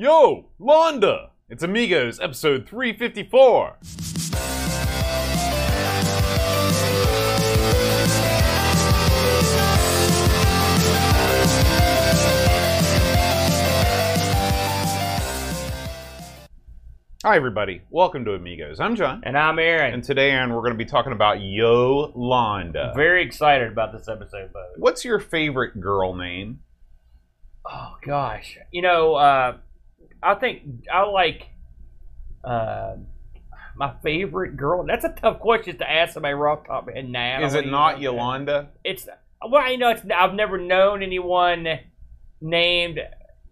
Yo, Londa! It's Amigos, episode 354. Hi, everybody. Welcome to Amigos. I'm John. And I'm Aaron. And today, Aaron, we're going to be talking about Yo Londa. Very excited about this episode, bud. What's your favorite girl name? Oh gosh, you know, uh, I think I like uh, my favorite girl. That's a tough question to ask somebody right off top head now. Is it not Yolanda? It's well, you know, it's I've never known anyone named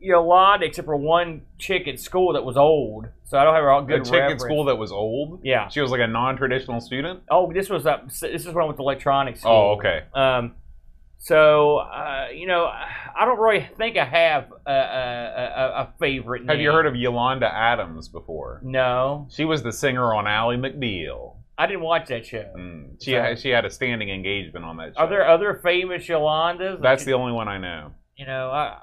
Yolanda except for one chick at school that was old. So I don't have a good A chick at school that was old? Yeah. She was like a non-traditional student? Oh, this was uh, this is when I went to electronics school. Oh, okay. Um, so uh, you know, I don't really think I have a, a, a, favorite. Have you heard of Yolanda Adams before? No, She was the singer on Ally McBeal. I didn't watch that show. Mm. She So- had, she had a standing engagement on that show. Are there other famous Yolandas? That's the only one I know. You know, I,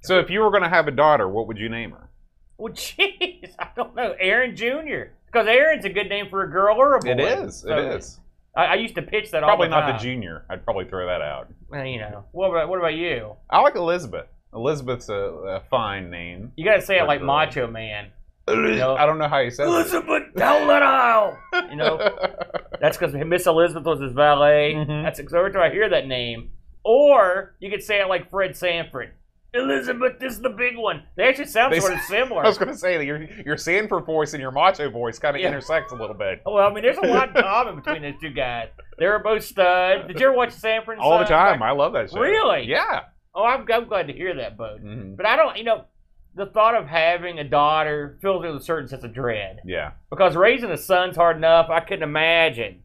So if you were going to have a daughter, what would you name her? well, jeez, I don't know. Aaron Jr. Because Aaron's a good name for a girl or a boy. It is. It So, is. I, I used to pitch that Probably all the not the time. junior. I'd probably throw that out. Well, you know, what about what about you? I like Elizabeth. Elizabeth's a, a fine name. You got to say it like girl. Macho Man. I don't know how you said it. Elizabeth down that aisle. You know, That's because Miss Elizabeth was his valet. Mhm. That's every time I hear that name. Or you could say it like Fred Sanford. Elizabeth this is the big one. They actually sound They sort of similar. I was going to say that your your Sanford voice and your macho voice kind of Yeah. intersects a little bit. well, I mean, there's a lot in common between those two guys. They were both studs. Did you ever watch Sanford? All the time. I love that show. Really? Yeah. Oh, I'm, I'm glad to hear that, Bud. Mhm. But I don't, you know, the thought of having a daughter fills me with a certain sense of dread. Yeah. Because raising a son's hard enough. I couldn't imagine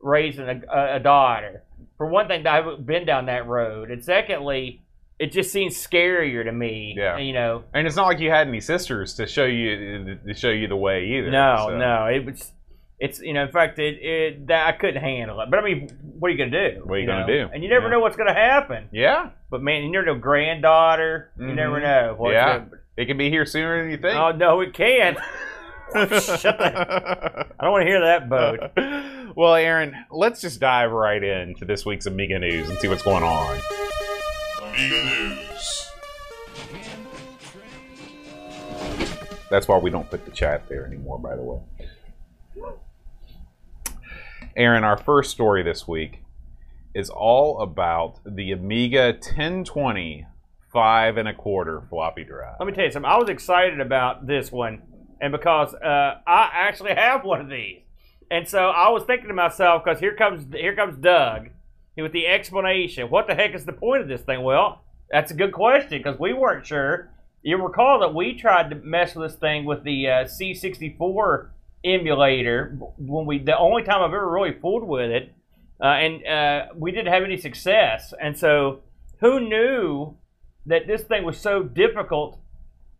raising a, a, a daughter. For one thing, I've been down that road, and secondly, it just seems scarier to me. Yeah. you know. And it's not like you had any sisters to show you to show you the way either. No, so. no, it was. It's you know, in fact, it, it that I couldn't handle it. But I mean, what are you gonna do? What are you gonna know? do? And you never Yeah. know what's gonna happen. Yeah. But man, you never know granddaughter. You Mhm. never know. what's Yeah. gonna- It can be here sooner than you think. Oh no, it can't. Shut the. I don't want to hear that, Boat. well, Aaron, let's just dive right into this week's Amiga news and see what's going on. That's why we don't put the chat there anymore, by the way. Aaron, our first story this week is all about the Amiga 1020 five and a quarter floppy drive. Let me tell you something. I was excited about this one, and because uh, I actually have one of these, and so I was thinking to myself, because here comes here comes Doug with the explanation. What the heck is the point of this thing? Well, that's a good question because we weren't sure. You recall that we tried to mess with this thing with the uh, C64 emulator when we the only time I've ever really fooled with it, uh, and uh, we didn't have any success. And so, who knew that this thing was so difficult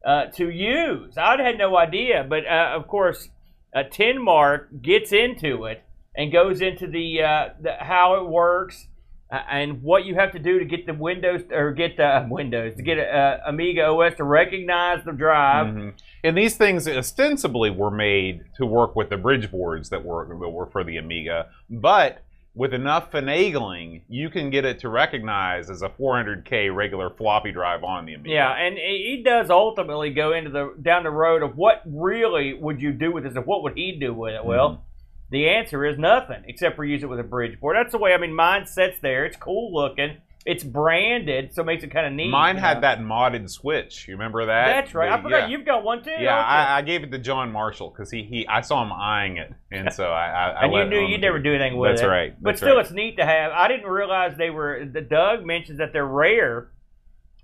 uh, to use? I had no idea, but uh, of course, uh, tin Mark gets into it and goes into the, uh, the how it works uh, and what you have to do to get the Windows or get the Windows to get uh, Amiga OS to recognize the drive. Mhm. And these things ostensibly were made to work with the bridge boards that were that were for the Amiga, but with enough finagling, you can get it to recognize as a 400k regular floppy drive on the Amiga. Yeah, and he does ultimately go into the down the road of what really would you do with this, and what would he do with it? Well, the answer is nothing except for use it with a bridge board. That's the way. I mean, mine sits there. It's cool looking. It's branded, so it makes it kind of neat. Mine you had know? that modded switch. You remember that? That's right. I forgot yeah. you've got one too. Yeah. I, I gave it to John Marshall because he, he I saw him eyeing it, and so I, I, I and you knew you'd never do anything with That's it. right. But still, right. it's neat to have. I didn't realize they were. The Doug mentions that they're rare.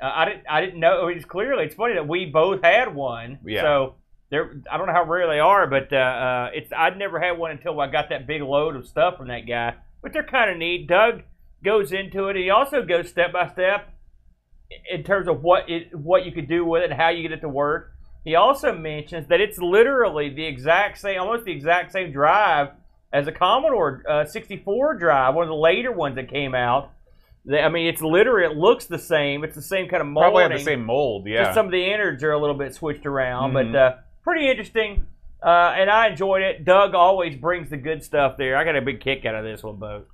Uh, I didn't. I didn't know. It's clearly. It's funny that we both had one. Yeah. So they're. I don't know how rare they are, but uh, uh, it's. I'd never had one until I got that big load of stuff from that guy. But they're kind of neat. Doug goes into it. He also goes step by step in terms of what it, what you could do with it, and how you get it to work. He also mentions that it's literally the exact same, almost the exact same drive as a Commodore uh, 64 drive, one of the later ones that came out. I mean, it's literally it looks the same. It's the same kind of molding. Probably have the same mold. Yeah. Just some of the innards are a little bit switched around, Mhm. but uh, pretty interesting. Uh, and I enjoyed it. Doug always brings the good stuff there. I got a big kick out of this one, boat.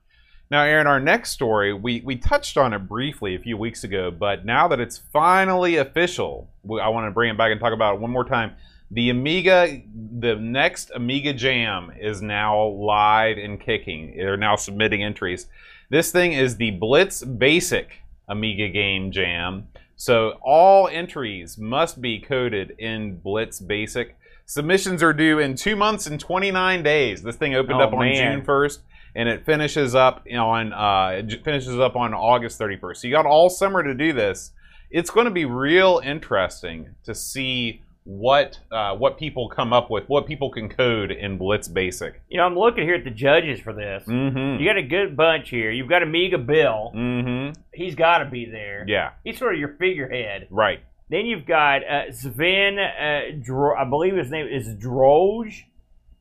Now, Aaron, our next story, we, we touched on it briefly a few weeks ago, but now that it's finally official, I want to bring it back and talk about it one more time. The Amiga, the next Amiga Jam is now live and kicking. They're now submitting entries. This thing is the Blitz Basic Amiga Game Jam. So all entries must be coded in Blitz Basic. Submissions are due in two months and 29 days. This thing opened Oh, up on man. June 1st and it finishes up on uh, it finishes up on August 31st. So you got all summer to do this. It's going to be real interesting to see what uh, what people come up with, what people can code in Blitz Basic. You know, I'm looking here at the judges for this. Mm-hmm. You got a good bunch here. You've got Amiga Bill. Mm-hmm. He's got to be there. Yeah. He's sort of your figurehead. Right. Then you've got uh, Sven, uh, Dro- I believe his name is Droge.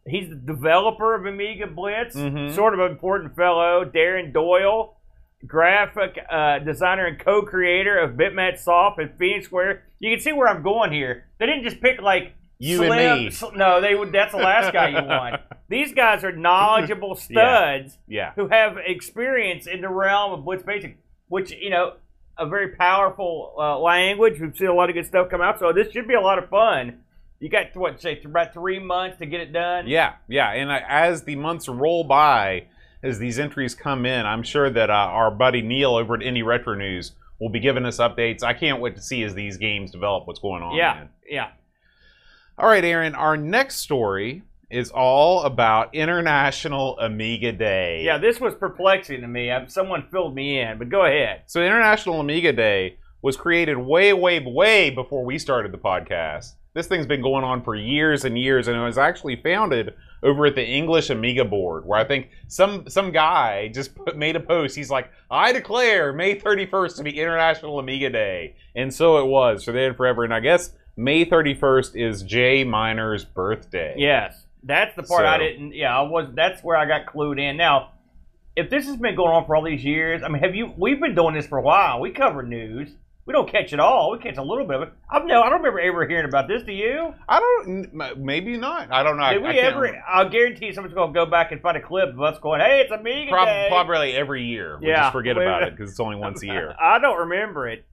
He's the developer of AmiBlitz, Mhm. sort of an important fellow. Darren Doyle, graphic uh, designer and co-creator of Bitmap Soft and Phoenix Square. You can see where I'm going here. They didn't just pick like You and me. Sl- No, they would. That's the last guy you want. These guys are knowledgeable studs Yeah. who have experience in the realm of Blitz Basic, which you know, a very powerful uh, language. We've seen a lot of good stuff come out, so this should be a lot of fun. You got what say about three months to get it done. Yeah, yeah. And uh, as the months roll by, as these entries come in, I'm sure that uh, our buddy Neil over at Indie Retro News will be giving us updates. I can't wait to see as these games develop what's going on. yeah, man. yeah. All right, Aaron. Our next story is all about International Amiga Day. Yeah, this was perplexing to me. i someone filled me in, but go ahead. So International Amiga Day was created way, way, way before we started the podcast. This thing's been going on for years and years, and it was actually founded over at the English Amiga board, where I think some some guy just put, made a post. He's like, "I declare May 31st to be International Amiga Day," and so it was for then and forever. And I guess May 31st is Jay Miner's birthday. Yes, that's the part I didn't. Yeah, I was. That's where I got clued in. Now, if this has been going on for all these years, I mean, have you? We've been doing this for a while. We cover news. We don't catch it all. We catch a little bit of it. I've no. I don't remember ever hearing about this. Do you? I don't. Maybe not. I don't know. I- Did I we can't ever? remember. I'll guarantee someone's going to go back and find a clip of us going, "Hey, it's Amiga Prob- Day." probably every year. We Yeah. just forget We- about it because it's only once a year. I don't remember it.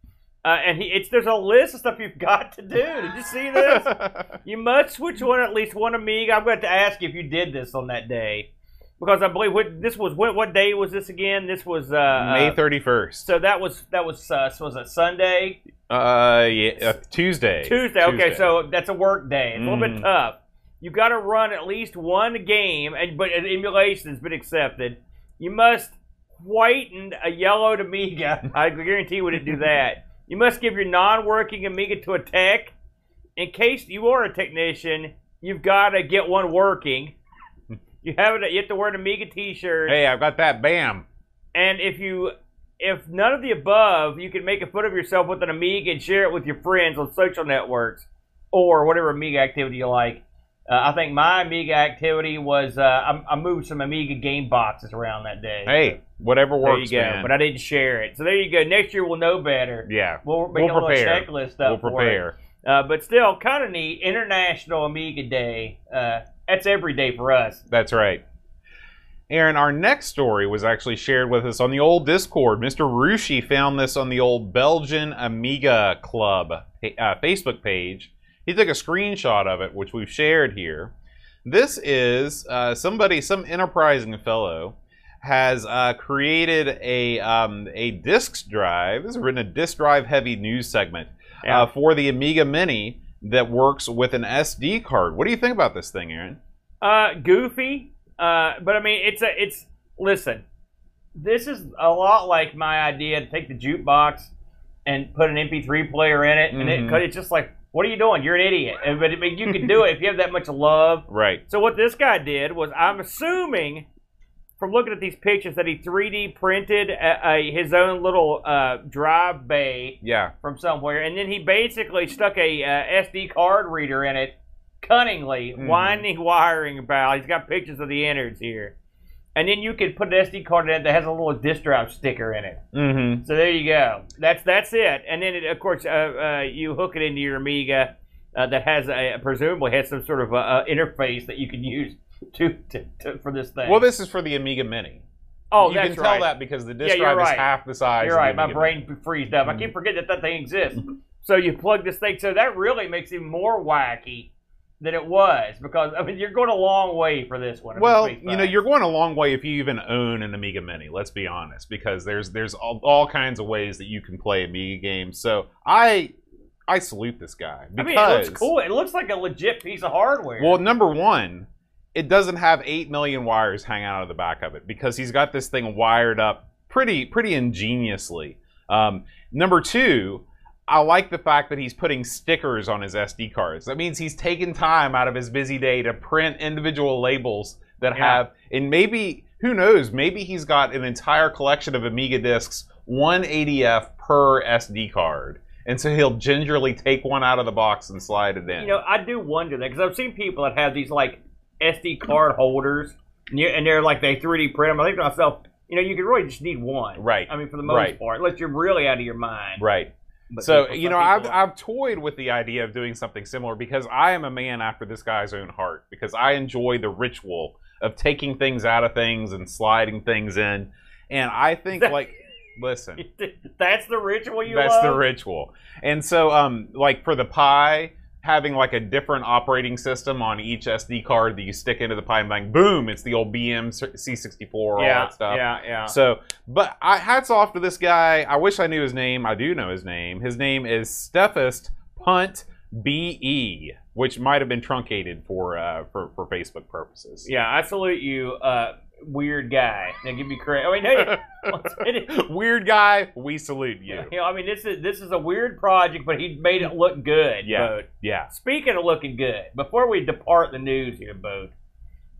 Uh, and he, it's there's a list of stuff you've got to do. Did you see this? you must switch on at least one Amiga. I'm going to ask you if you did this on that day, because I believe what, this was what, what day was this again? This was uh, May uh, 31st. So that was that was uh, so was it Sunday, Uh, yeah, uh, Tuesday. Tuesday? Okay, so that's a work day. It's a little bit Mhm. tough. You got to run at least one game, and but an emulation has been accepted. You must whiten a yellowed Amiga. I guarantee we didn't do that. You must give your non-working Amiga to a tech. In case you are a technician, you've got to get one working. You have it. You have to wear an Amiga T-shirt. Hey, I've got that. Bam. And if you, if none of the above, you can make a foot of yourself with an Amiga and share it with your friends on social networks or whatever Amiga activity you like. Uh, I think my Amiga activity was uh, I, I moved some Amiga game boxes around that day. Hey, whatever works. there you go. man. But I didn't share it. So there you go. Next year we'll know better. yeah, We'll make We'll a little prepare. checklist up we'll for it. prepare. Uh, but still, kind of neat. International Amiga Day. Uh, that's every day for us. That's right. Aaron, our next story was actually shared with us on the old Discord. Mr. Rushi found this on the old Belgian Amiga Club uh, Facebook page. He took a screenshot of it, which we've shared here. This is uh, somebody, some enterprising fellow, has uh, created a um, a disk drive. This is written a disk drive heavy news segment Yeah. uh, for the Amiga Mini that works with an SD card. What do you think about this thing, Aaron? Uh, goofy. Uh, but I mean, it's a, it's. Listen, this is a lot like my idea to take the jukebox and put an MP3 player in it, and it, Mhm. 'cause it's just like, what are you doing? You're an idiot. And- But I mean, you can do it if you have that much love. Right. So what this guy did was, I'm assuming, from looking at these pictures, that he 3D printed a, a, his own little uh, drive bay Yeah. from somewhere, and then he basically stuck a uh, SD card reader in it, cunningly, Mhm. winding wiring about. He's got pictures of the innards here, and then you can put an SD card in it that has a little disk drive sticker in it. Mm-hmm. So there you go. That's that's it. And then it, of course uh, uh, you hook it into your Amiga uh, that has a presumably has some sort of interface that you can use to, to, to for this thing. Well, this is for the Amiga Mini. oh, you that's can tell right. that because the disk Yeah, drive is half the size. You're of the right. My Amiga brain freezed up. I mm-hmm. keep forgetting that that thing exists. Mm-hmm. so you plug this thing. So that really makes it more wacky than it was because I mean you're going a long way for this one. Well, you know, you're going a long way if you even own an Amiga Mini. Let's be honest, because there's there's all, all kinds of ways that you can play Amiga games. So I I salute this guy I because mean, it looks cool. It looks like a legit piece of hardware. Well, number one, it doesn't have eight million wires hanging out of the back of it because he's got this thing wired up pretty pretty ingeniously. Um, number two, I like the fact that he's putting stickers on his SD cards. That means he's taken time out of his busy day to print individual labels that Yeah. have, and maybe who knows, maybe he's got an entire collection of Amiga discs, one ADF per SD card. And so he'll gingerly take one out of the box and slide it in. You know, I do wonder that because I've seen people that have these like SD card holders, and, you, and they're like they 3D print them. I think to myself, you know, you could really just need one, Right. I mean, for the most Right. part, unless you're really out of your mind. right. But So you know, I've I've toyed with the idea of doing something similar because I am a man after this guy's own heart because I enjoy the ritual of taking things out of things and sliding things in, and I think like, listen, that's the ritual you that's love. the ritual, and so um like for the Pi. Having like a different operating system on each SD card that you stick into the Pi and bang, boom! It's the old BM C64, all yeah, that stuff. yeah, yeah. So, but I, hats off to this guy. I wish I knew his name. I do know his name. His name is Stephist Punt BE, which might have been truncated for uh, for for Facebook purposes. Yeah, I salute you, uh, weird guy. Now give me credit. I mean, Weird guy. We salute you. you know, I mean, this is this is a weird project, but he made it look good. Yeah. Boat. Yeah. Speaking of looking good, before we depart the news here, Boat,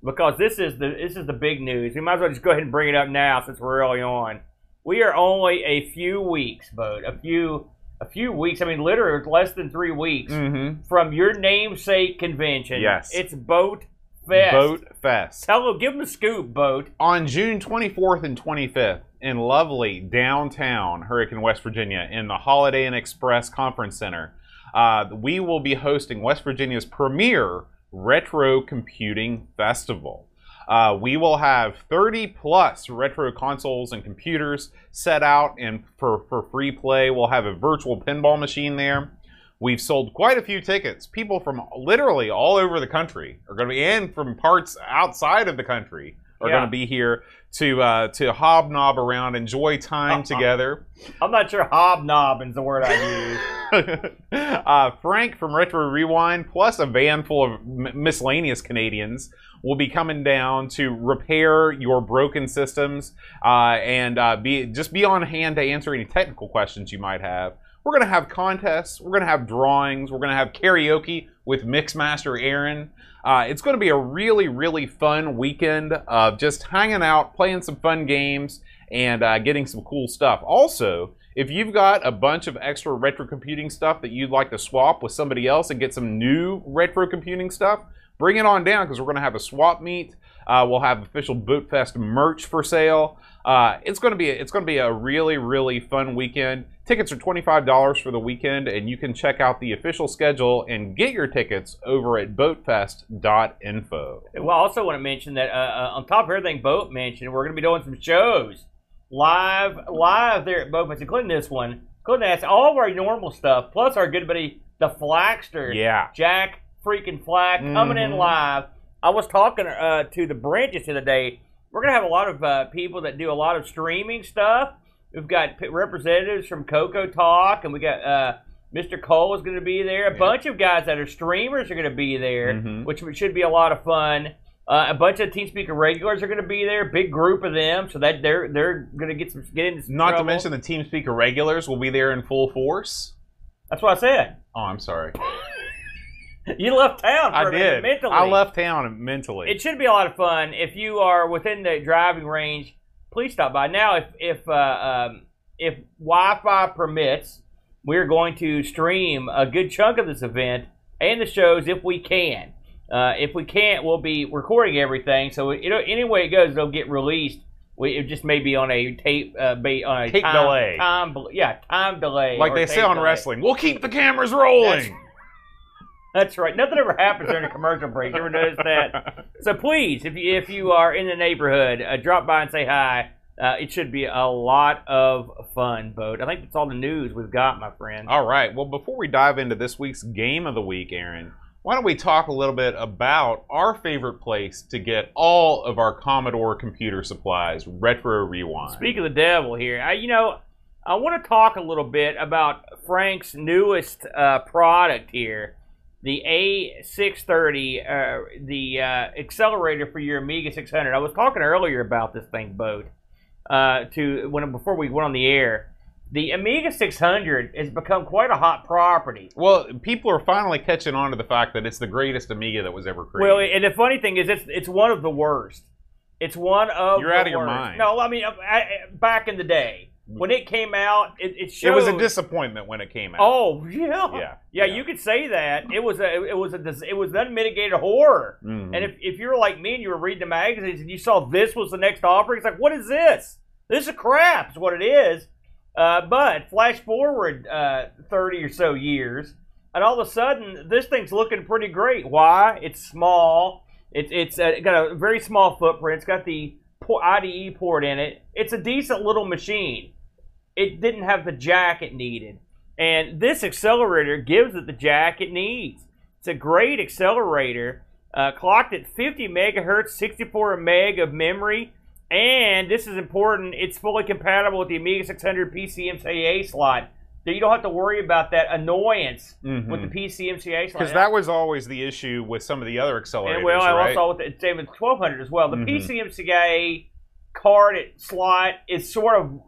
because this is the this is the big news. We might as well just go ahead and bring it up now since we're early on. We are only a few weeks, Boat. A few a few weeks. I mean, literally, less than three weeks Mm-hmm. from your namesake convention. Yes. it's Boat Fest. Boat Fest. Tell them, give them a scoop, Boat. on June 24th and 25th in lovely downtown Hurricane, West Virginia, in the Holiday Inn Express Conference Center, uh, we will be hosting West Virginia's premier retro computing festival. Uh, we will have 30 plus retro consoles and computers set out and for, for free play. We'll have a virtual pinball machine there. We've sold quite a few tickets. People from literally all over the country are going to be, and from parts outside of the country are Yeah. going to be here to uh, to hobnob around, enjoy time Uh-uh. together. I'm not sure hobnobbing's the word I use. uh, Frank from Retro Rewind, plus a van full of m- miscellaneous Canadians, will be coming down to repair your broken systems uh, and uh, be just be on hand to answer any technical questions you might have. We're gonna have contests. We're gonna have drawings. We're gonna have karaoke with Mixmaster Aaron. Uh, it's going to be a really, really fun weekend of just hanging out, playing some fun games, and uh, getting some cool stuff. Also, if you've got a bunch of extra retro computing stuff that you'd like to swap with somebody else and get some new retro computing stuff, bring it on down because we're going to have a swap meet. Uh, we'll have official Boat Fest merch for sale. Uh, it's going to be a, it's going to be a really really fun weekend. Tickets are twenty five dollars for the weekend, and you can check out the official schedule and get your tickets over at boatfest.info. Well, I also want to mention that uh, uh, on top of everything Boat mentioned, we're going to be doing some shows live, live there at Boat Fest, including this one. Including that's all of our normal stuff, plus our good buddy the Flaxter, Yeah. Jack freaking Flack, coming in Mhm. live. I was talking uh, to the branches the other day. We're going to have a lot of uh, people that do a lot of streaming stuff. We've got representatives from Coco Talk, and we got uh, Mr. Cole is going to be there. A Yeah. bunch of guys that are streamers are going to be there, Mhm. which should be a lot of fun. Uh, a bunch of TeamSpeaker regulars are going to be there. Big group of them, so that they're they're going to get some get into some Not to mention the Team Speaker regulars will be there in full force. That's what I said. Oh, I'm sorry. You left town. For I did. Mentally, I left town mentally. It should be a lot of fun. If you are within the driving range, please stop by. Now, if if uh, um, if Wi-Fi permits, we're going to stream a good chunk of this event and the shows if we can. Uh, if we can't, we'll be recording everything. So know, any way it goes, they'll get released. We, it just may be on a tape, uh, be on a Tape time, delay. Time, yeah, time delay. Like they say on delay. wrestling, we'll keep the cameras rolling. That's right. Nothing ever happens during a commercial break. You ever notice that? So please, if you if you are in the neighborhood, uh, drop by and say hi. Uh, it should be a lot of fun, Boat. I think that's all the news we've got, my friend. All right. Well, before we dive into this week's game of the week, Aaron, why don't we talk a little bit about our favorite place to get all of our Commodore computer supplies, Retro Rewind? Speak of the devil here. I, you know, I want to talk a little bit about Frank's newest uh, product here, the A630, uh, the uh, accelerator for your Amiga 600. I was talking earlier about this thing, Boat, uh, to when before we went on the air. The Amiga 600 has become quite a hot property. Well, people are finally catching on to the fact that it's the greatest Amiga that was ever created. Well, and the funny thing is, it's it's one of the worst. It's one of You're the out of your worst. mind. No, I mean, I, I, back in the day when it came out, it, it showed. it was a disappointment when it came out. Oh yeah. Yeah, yeah, yeah. You could say that it was a it was a it was unmitigated horror. Mhm. And if, if you're like me and you were reading the magazines and you saw this was the next offering, it's like, what is this? This is crap. Is what it is. Uh, but flash forward uh, 30 or so years, and all of a sudden, this thing's looking pretty great. Why? It's small. It's it's uh, got a very small footprint. It's got the IDE port in it. It's a decent little machine. It didn't have the jack it needed, and this accelerator gives it the jack it needs. It's a great accelerator, uh, clocked at 50 megahertz, 64 meg of memory, and this is important. It's fully compatible with the Amiga 600 PCMCIA slot, so you don't have to worry about that annoyance Mhm. with the PCMCIA slot. Because that was always the issue with some of the other accelerators, And well, I right? also with the same with 1200 as well. The Mhm. PCMCIA card slot is sort of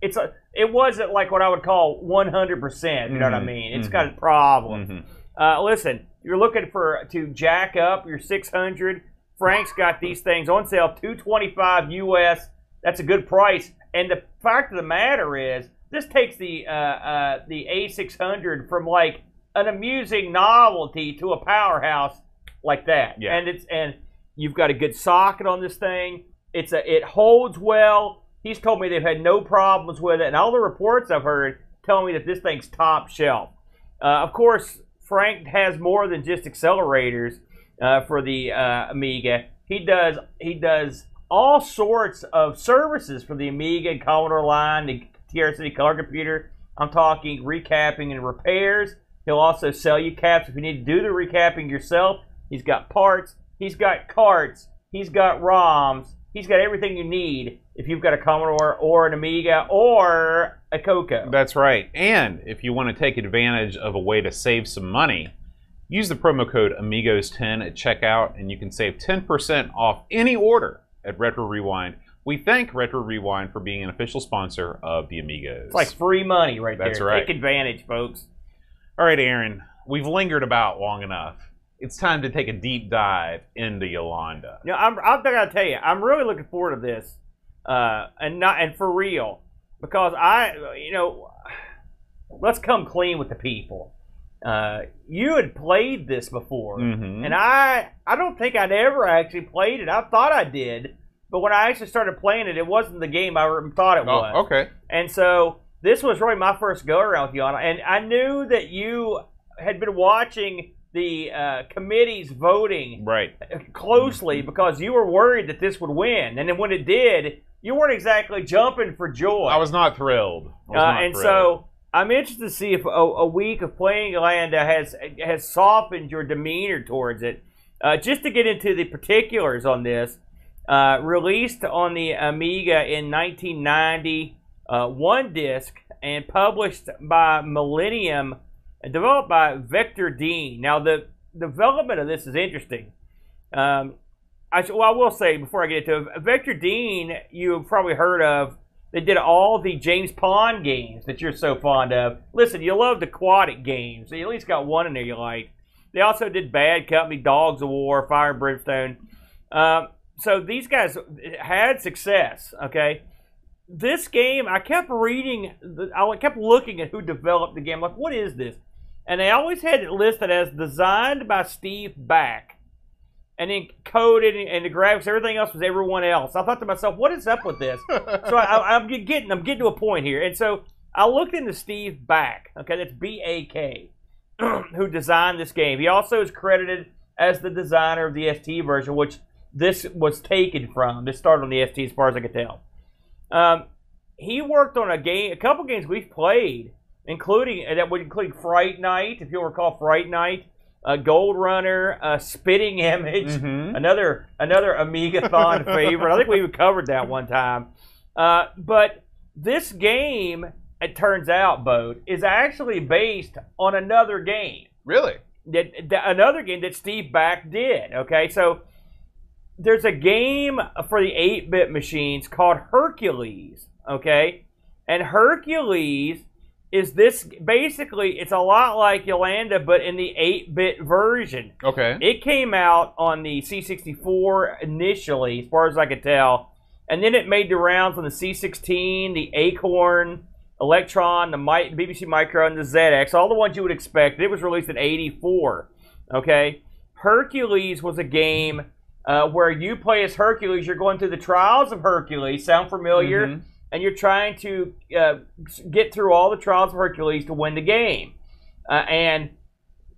it's a it wasn't like what I would call 100. percent You know what I Mhm. mean? It's Mhm. got a problem. Mhm. Uh, listen, you're looking for to jack up your 600. Frank's got these things on sale, 225 US. That's a good price. And the fact of the matter is, this takes the uh, uh, the A600 from like an amusing novelty to a powerhouse like that. Yeah. And it's and you've got a good socket on this thing. It's a it holds well. He's told me they've had no problems with it, and all the reports I've heard tell me that this thing's top shelf. Uh, of course, Frank has more than just accelerators uh, for the uh, Amiga. He does he does all sorts of services for the Amiga and Commodore line, the TRS-80 color computer. I'm talking recapping and repairs. He'll also sell you caps if you need to do the recapping yourself. He's got parts. He's got carts. He's got ROMs. He's got everything you need if you've got a Commodore or an Amiga or a Coco. That's right. And if you want to take advantage of a way to save some money, use the promo code Amigos10 at checkout and you can save 10% off any order at Retro Rewind. We thank Retro Rewind for being an official sponsor of the Amigos. It's like free money right That's there. right. Take advantage, folks. All right, Aaron, we've lingered about long enough. It's time to take a deep dive into Yolanda. Know, I'm, I gotta tell you, I'm really looking forward to this, uh, and not and for real, because I, you know, let's come clean with the people. Uh, you had played this before, Mhm. and I, I don't think I'd ever actually played it. I thought I did, but when I actually started playing it, it wasn't the game I thought it was. Oh, okay. And so this was really my first go around with Yana, and I knew that you had been watching the uh, committee's voting Right. closely because you were worried that this would win, and then when it did, you weren't exactly jumping for joy. I was not thrilled. Was Uh, not and thrilled. so I'm interested to see if a, a week of playing Yolanda has has softened your demeanor towards it. Uh, just to get into the particulars on this, uh, released on the Amiga in 1990, uh, one disc, and published by Millennium, and developed by Vectordean. Now the development of this is interesting. Um, I, well, I will say before I get into it, Vector Dean, you've probably heard of. They did all the James Pond games that you're so fond of. Listen, you love the aquatic games. They at least got one in there you like. They also did Bad Company, Dogs of War, Fire and Brimstone. Um, so these guys had success. Okay, this game I kept reading. I kept looking at who developed the game. Like, what is this? And they always had it listed as designed by Steve Bak, and then coded and, the graphics, everything else was everyone else. I thought to myself, what is up with this? so I, I'm getting, I'm getting to a point here, and so I looked into Steve Bak. Okay, that's B A K, who designed this game. He also is credited as the designer of the ST version, which this was taken from. This started on the ST, as far as I could tell. Um, he worked on a game, a couple games we've played, including that would include Fright Night, if you'll recall Fright Night, uh, Goldrunner, uh, Spitting Image, Mhm. another another Amigathon favorite. I think we even covered that one time. Uh, but this game, it turns out, Boat, is actually based on another game Really? that, that another game that Steve Bak did. Okay, so there's a game for the 8-bit machines called Hercules. Okay, and Hercules is this basically it's a lot like Yolanda, but in the 8-bit version. Okay. It came out on the C64 initially, as far as I could tell, and then it made the rounds on the C16, the Acorn, Electron, the Mi- BBC Micro, and the ZX, all the ones you would expect. It was released in '84. Okay, Hercules was a game uh, where you play as Hercules. You're going through the trials of Hercules. Sound familiar? Mhm. And you're trying to uh, get through all the trials of Hercules to win the game. Uh, and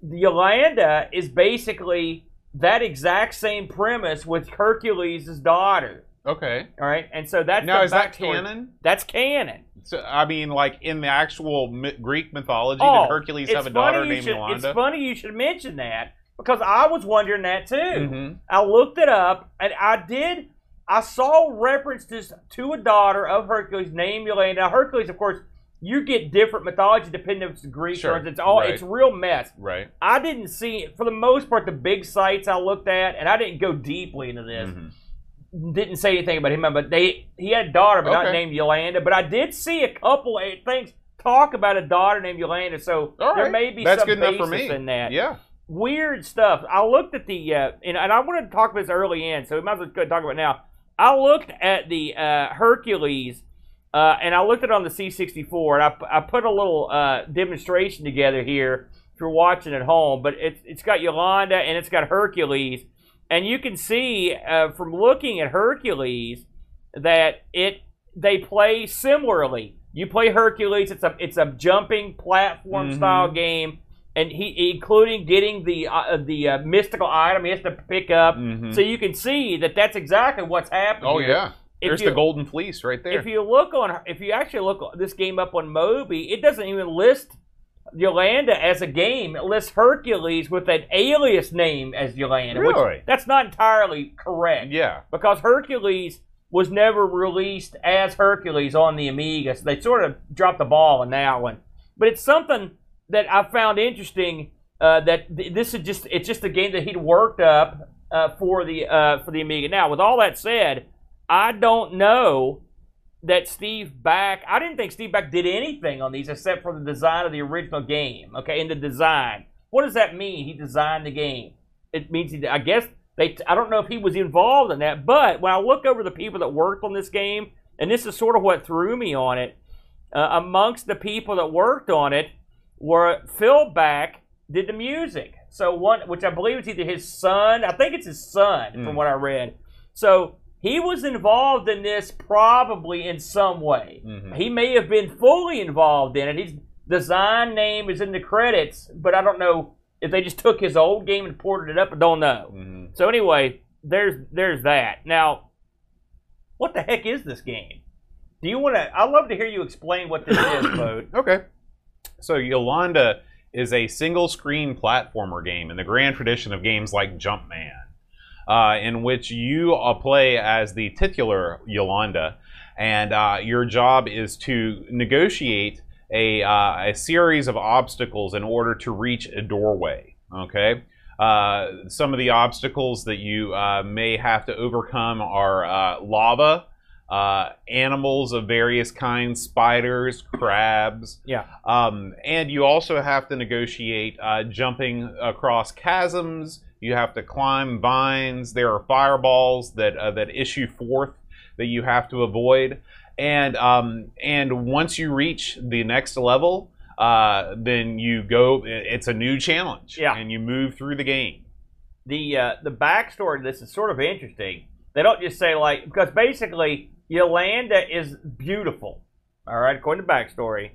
the Yolanda is basically that exact same premise with Hercules' daughter. Okay. All right, and so that's Now is that canon? That's canon. So I mean, like in the actual mi- Greek mythology, Oh, did Hercules have a daughter named should- Yolanda? It's funny you should mention that because I was wondering that too. Mhm. I looked it up and I did. I saw references to a daughter of Hercules named Yolanda. Now, Hercules, of course, you get different mythology depending if it's Greek Sure, or it's all. right. It's real mess. Right. I didn't see, for the most part, the big sites I looked at, and I didn't go deeply into this. Mhm. Didn't say anything about him, but they he had a daughter, but not named Yolanda. But I did see a couple of things talk about a daughter named Yolanda, so All there may be That's some good basis for me. in that. Yeah. Weird stuff. I looked at the, uh, and, and I wanted to talk about this early in, so we might as well go talk about it now. I looked at the uh, Hercules, uh, and I looked at it on the C64, and I, I put a little uh, demonstration together here if you're watching at home. But it's it's got Yolanda and it's got Hercules, and you can see uh, from looking at Hercules that it they play similarly. You play Hercules; it's a it's a jumping platform Mhm. style game, and he including getting the uh, the uh, mystical item he has to pick up. Mhm. So you can see that that's exactly what's happening. Oh here. yeah. If There's you- the golden fleece right there. If you look on, if you actually look this game up on Moby, it doesn't even list Yolanda as a game. It lists Hercules with an alias name as Yolanda. which- Really? that's not entirely correct yeah. because Hercules was never released as Hercules on the Amiga, so they sort of dropped the ball on that one. But it's something that I found interesting. Uh, that th- this is just it's just a game that he'd worked up uh, for the uh, for the Amiga. Now, with all that said, I don't know that Steve Bak. I didn't think Steve Bak did anything on these except for the design of the original game. Okay, in the design, what does that mean? He designed the game. It means he. I guess they. I don't know if he was involved in that, but when I look over the people that worked on this game, and this is sort of what threw me on it. Uh, amongst the people that worked on it were Phil Bak did the music. So one, which I believe is either his son. I think it's his son, from Mm. what I read. So he was involved in this probably in some way. Mhm. He may have been fully involved in it. His design name is in the credits, but I don't know if they just took his old game and ported it up. I don't know. Mhm. So anyway, there's there's that. Now, what the heck is this game? Do you want to? I'd love to hear you explain what this is, Boat. Okay. So Yolanda is a single screen platformer game in the grand tradition of games like Jumpman, uh, in which you uh, play as the titular Yolanda, and uh, your job is to negotiate a, uh, a series of obstacles in order to reach a doorway. Okay. Uh, some of the obstacles that you uh, may have to overcome are lava, uh, animals of various kinds, spiders, crabs, Yeah. um, and you also have to negotiate uh, jumping across chasms. You have to climb vines. There are fireballs that uh, that issue forth that you have to avoid. And um, and once you reach the next level, uh, then you go. It's a new challenge, Yeah. and you move through the game. the uh, the backstory to this is sort of interesting. They don't just say like because basically Yolanda is beautiful, all right, according to backstory,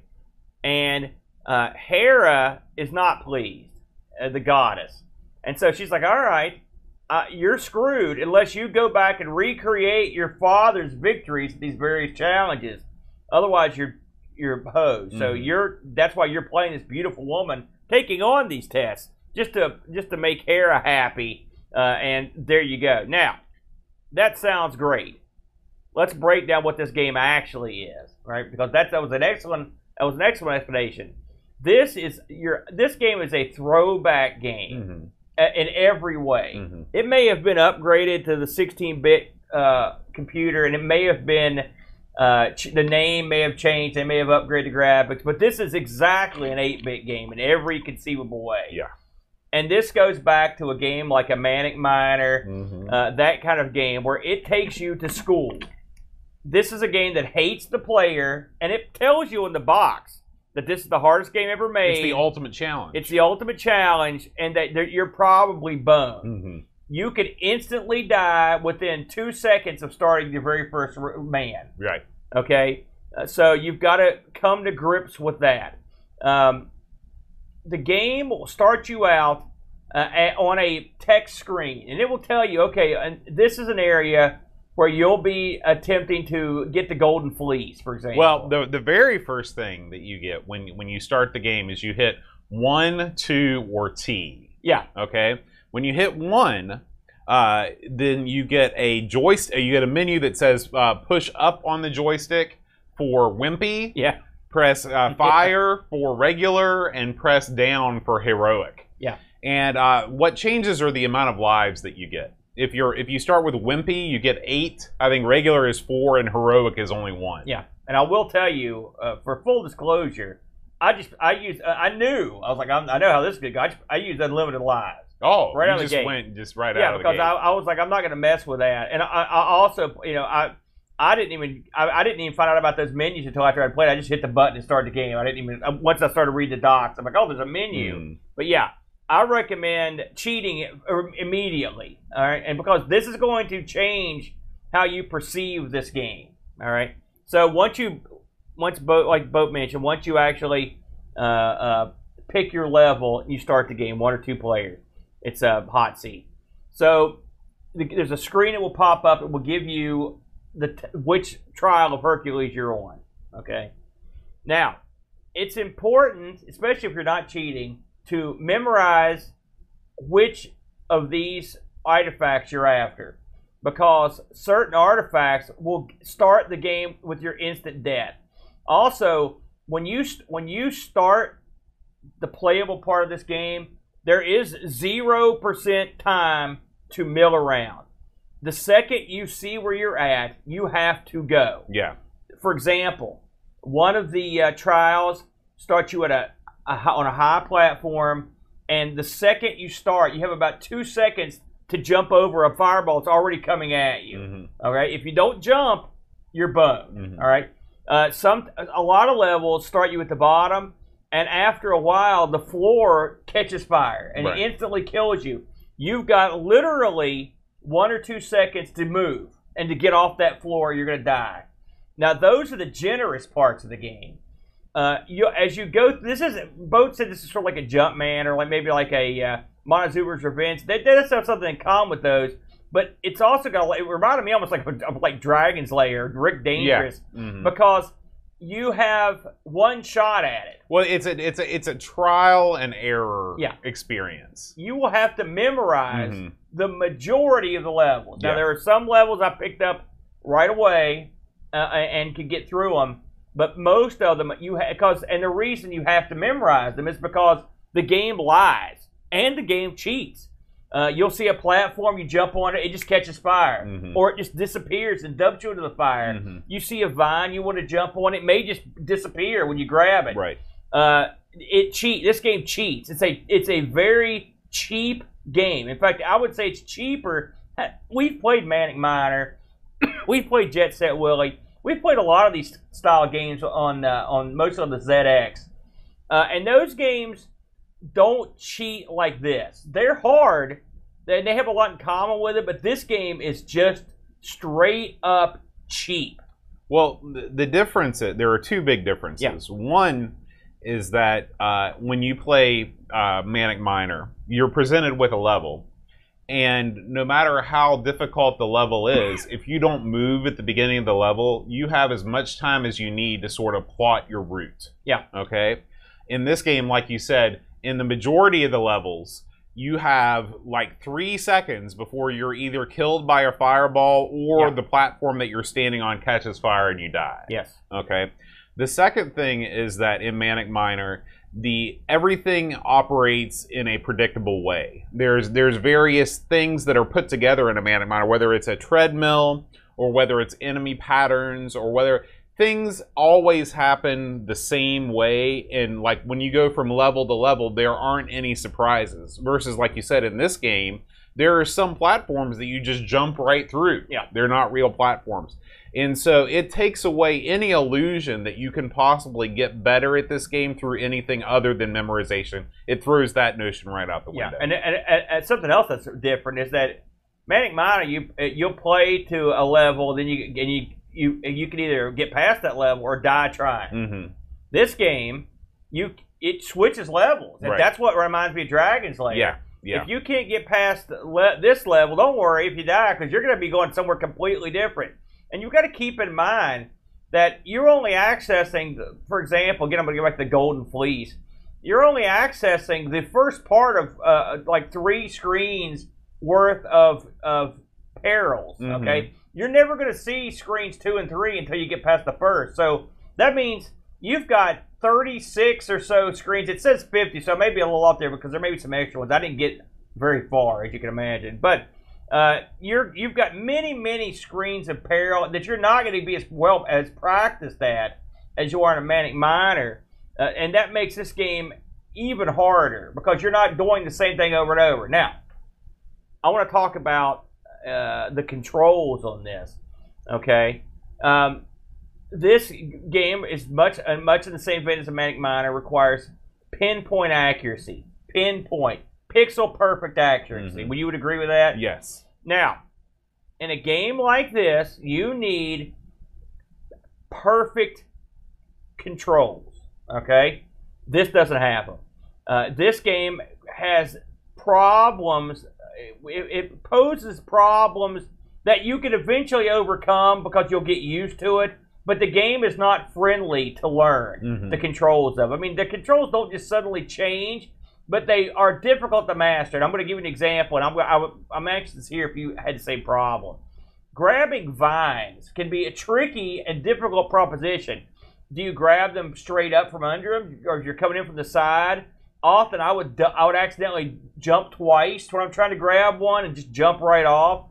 and uh, Hera is not pleased, uh, the goddess, and so she's like, all right. Uh, you're screwed unless you go back and recreate your father's victories at these various challenges. Otherwise, you're you're hosed. So Mhm. you're that's why you're playing this beautiful woman taking on these tests just to just to make Hera happy. Uh, and there you go. Now, that sounds great. Let's break down what this game actually is, right? Because that, that was an excellent that was an excellent explanation. This is your this game is a throwback game Mhm. uh, in every way. Mhm. It may have been upgraded to the 16-bit uh, computer, and it may have been uh, ch- the name may have changed. They may have upgraded the graphics, but this is exactly an 8-bit game in every conceivable way. Yeah. And this goes back to a game like a Manic Miner, Mhm. uh, that kind of game where it takes you to school. This is a game that hates the player, and it tells you in the box that this is the hardest game ever made. It's the ultimate challenge. It's the ultimate challenge, and that you're probably boned. Mhm. You could instantly die within two seconds of starting your very first man. right. Okay, Uh, so you've got to come to grips with that. Um, the game will start you out uh, on a text screen, and it will tell you, okay, and this is an area where you'll be attempting to get the golden fleece, for example. Well, the the very first thing that you get when when you start the game is you hit one, two, or T. yeah, Okay. When you hit one, uh, then you get a joystick. You get a menu that says uh, push up on the joystick for wimpy. yeah, Press uh, fire for regular, and press down for heroic. Yeah. And uh, what changes are the amount of lives that you get. If you're if you start with wimpy, you get eight. I think regular is four, and heroic is only one. Yeah, and I will tell you, uh, for full disclosure, I just I used uh, I knew I was like I'm, I know how this is gonna go. I, just, I used unlimited lives. Oh, Right out of the just gate. went just right yeah, out of the because. I, I was like I'm not gonna mess with that, and I, I also you know I I didn't even I, I didn't even find out about those menus until after I played. I just hit the button and started the game. I didn't even uh, once I started reading the docs. I'm like, oh, there's a menu. Mm. But yeah, I recommend cheating er- immediately. All right, and because this is going to change how you perceive this game. All right, so once you once boat like boat mentioned, once you actually uh, uh, pick your level, you start the game one or two players. It's a hot seat. So there's a screen that will pop up. It will give you the which trial of Hercules you're on. Okay. Now, it's important, especially if you're not cheating, to memorize which of these artifacts you're after, because certain artifacts will start the game with your instant death. Also, when you when you start the playable part of this game, there is zero percent time to mill around. The second you see where you're at, you have to go Yeah. for example, one of the uh, trials starts you at a, on a high platform, and the second you start, you have about two seconds to jump over a fireball that's already coming at you. Mhm. All right, if you don't jump, you're boned. Mhm. All right, uh, some a lot of levels start you at the bottom, and after a while, the floor catches fire and Right. it instantly kills you. You've got literally one or two seconds to move and to get off that floor. You're going to die. Now, those are the generous parts of the game. Uh, you as you go, this is both said this is sort of like a Jumpman or like maybe like a uh, Montezuma's Revenge. They, they just have something in common with those, but it's also got it reminded me almost like of like Dragon's Lair, Rick Dangerous, Mhm. because you have one shot at it. Well, it's a it's a it's a trial and error Yeah. experience. You will have to memorize Mhm. the majority of the levels. Now Yeah. there are some levels I picked up right away uh, and could get through them, but most of them you because and the reason you have to memorize them is because the game lies and the game cheats. Uh, you'll see a platform, you jump on it, it just catches fire, Mhm. or it just disappears and dumps you into the fire. Mhm. You see a vine, you want to jump on it, may just disappear when you grab it. Right. Uh, it cheat. This game cheats. It's a it's a very cheap game. In fact, I would say it's cheaper. We've played Manic Miner. We've played Jet Set Willy. We've played a lot of these style games on uh, on most of the ZX. Uh, and those games don't cheat like this. They're hard. and they have a lot in common with it, but this game is just straight up cheap. Well, the, the difference, there are two big differences. One is that uh, when you play uh, Manic Miner, you're presented with a level. And no matter how difficult the level is, if you don't move at the beginning of the level, you have as much time as you need to sort of plot your route. Yeah. Okay? In this game, like you said, in the majority of the levels, you have like three seconds before you're either killed by a fireball or Yeah. the platform that you're standing on catches fire and you die. Yes. Okay. The second thing is that in Manic Miner, the everything operates in a predictable way. There's there's various things that are put together in a Manic Miner, whether it's a treadmill or whether it's enemy patterns or whether things always happen the same way and like when you go from level to level there aren't any surprises versus like you said in this game there are some platforms that you just jump right through Yeah. they're not real platforms and so it takes away any illusion that you can possibly get better at this game through anything other than memorization. It throws that notion right out the Yeah, window. and, and, and, and something else that's different is that Manic Miner, you you'll play to a level, then you and you you you can either get past that level or die trying. hmm This game, you it switches levels, and Right. that's what reminds me of Dragon's Lair. Yeah, yeah. If you can't get past le- this level, don't worry if you die because you're going to be going somewhere completely different. And you've got to keep in mind that you're only accessing, for example, again, I'm going to go back to the Golden Fleece. You're only accessing the first part of uh, like three screens worth of of perils. Mhm. Okay, you're never going to see screens two and three until you get past the first. So that means you've got 36 or so screens. It says 50, so maybe a little off there because there may be some extra ones. I didn't get very far, as you can imagine. But uh, you're you've got many many screens of peril that you're not going to be as well as practiced at as you are in a manic miner, uh, and that makes this game even harder because you're not doing the same thing over and over. Now, I want to talk about uh, the controls on this. Okay. Um, this game is much uh, much in the same vein as a Manic Miner. Requires pinpoint accuracy, pinpoint, pixel perfect accuracy. Mhm. Would you would agree with that? yes. Now, in a game like this, you need perfect controls. Okay, this doesn't have them. Uh, this game has problems. It, it poses problems that you can eventually overcome because you'll get used to it. But the game is not friendly to learn Mhm. the controls of. I mean, the controls don't just suddenly change, but they are difficult to master. And I'm going to give you an example, and I'm I, I'm anxious to hear if you had the same problem. Grabbing vines can be a tricky and difficult proposition. Do you grab them straight up from under them, or if you're coming in from the side? Often, I would I would accidentally jump twice when I'm trying to grab one and just jump right off.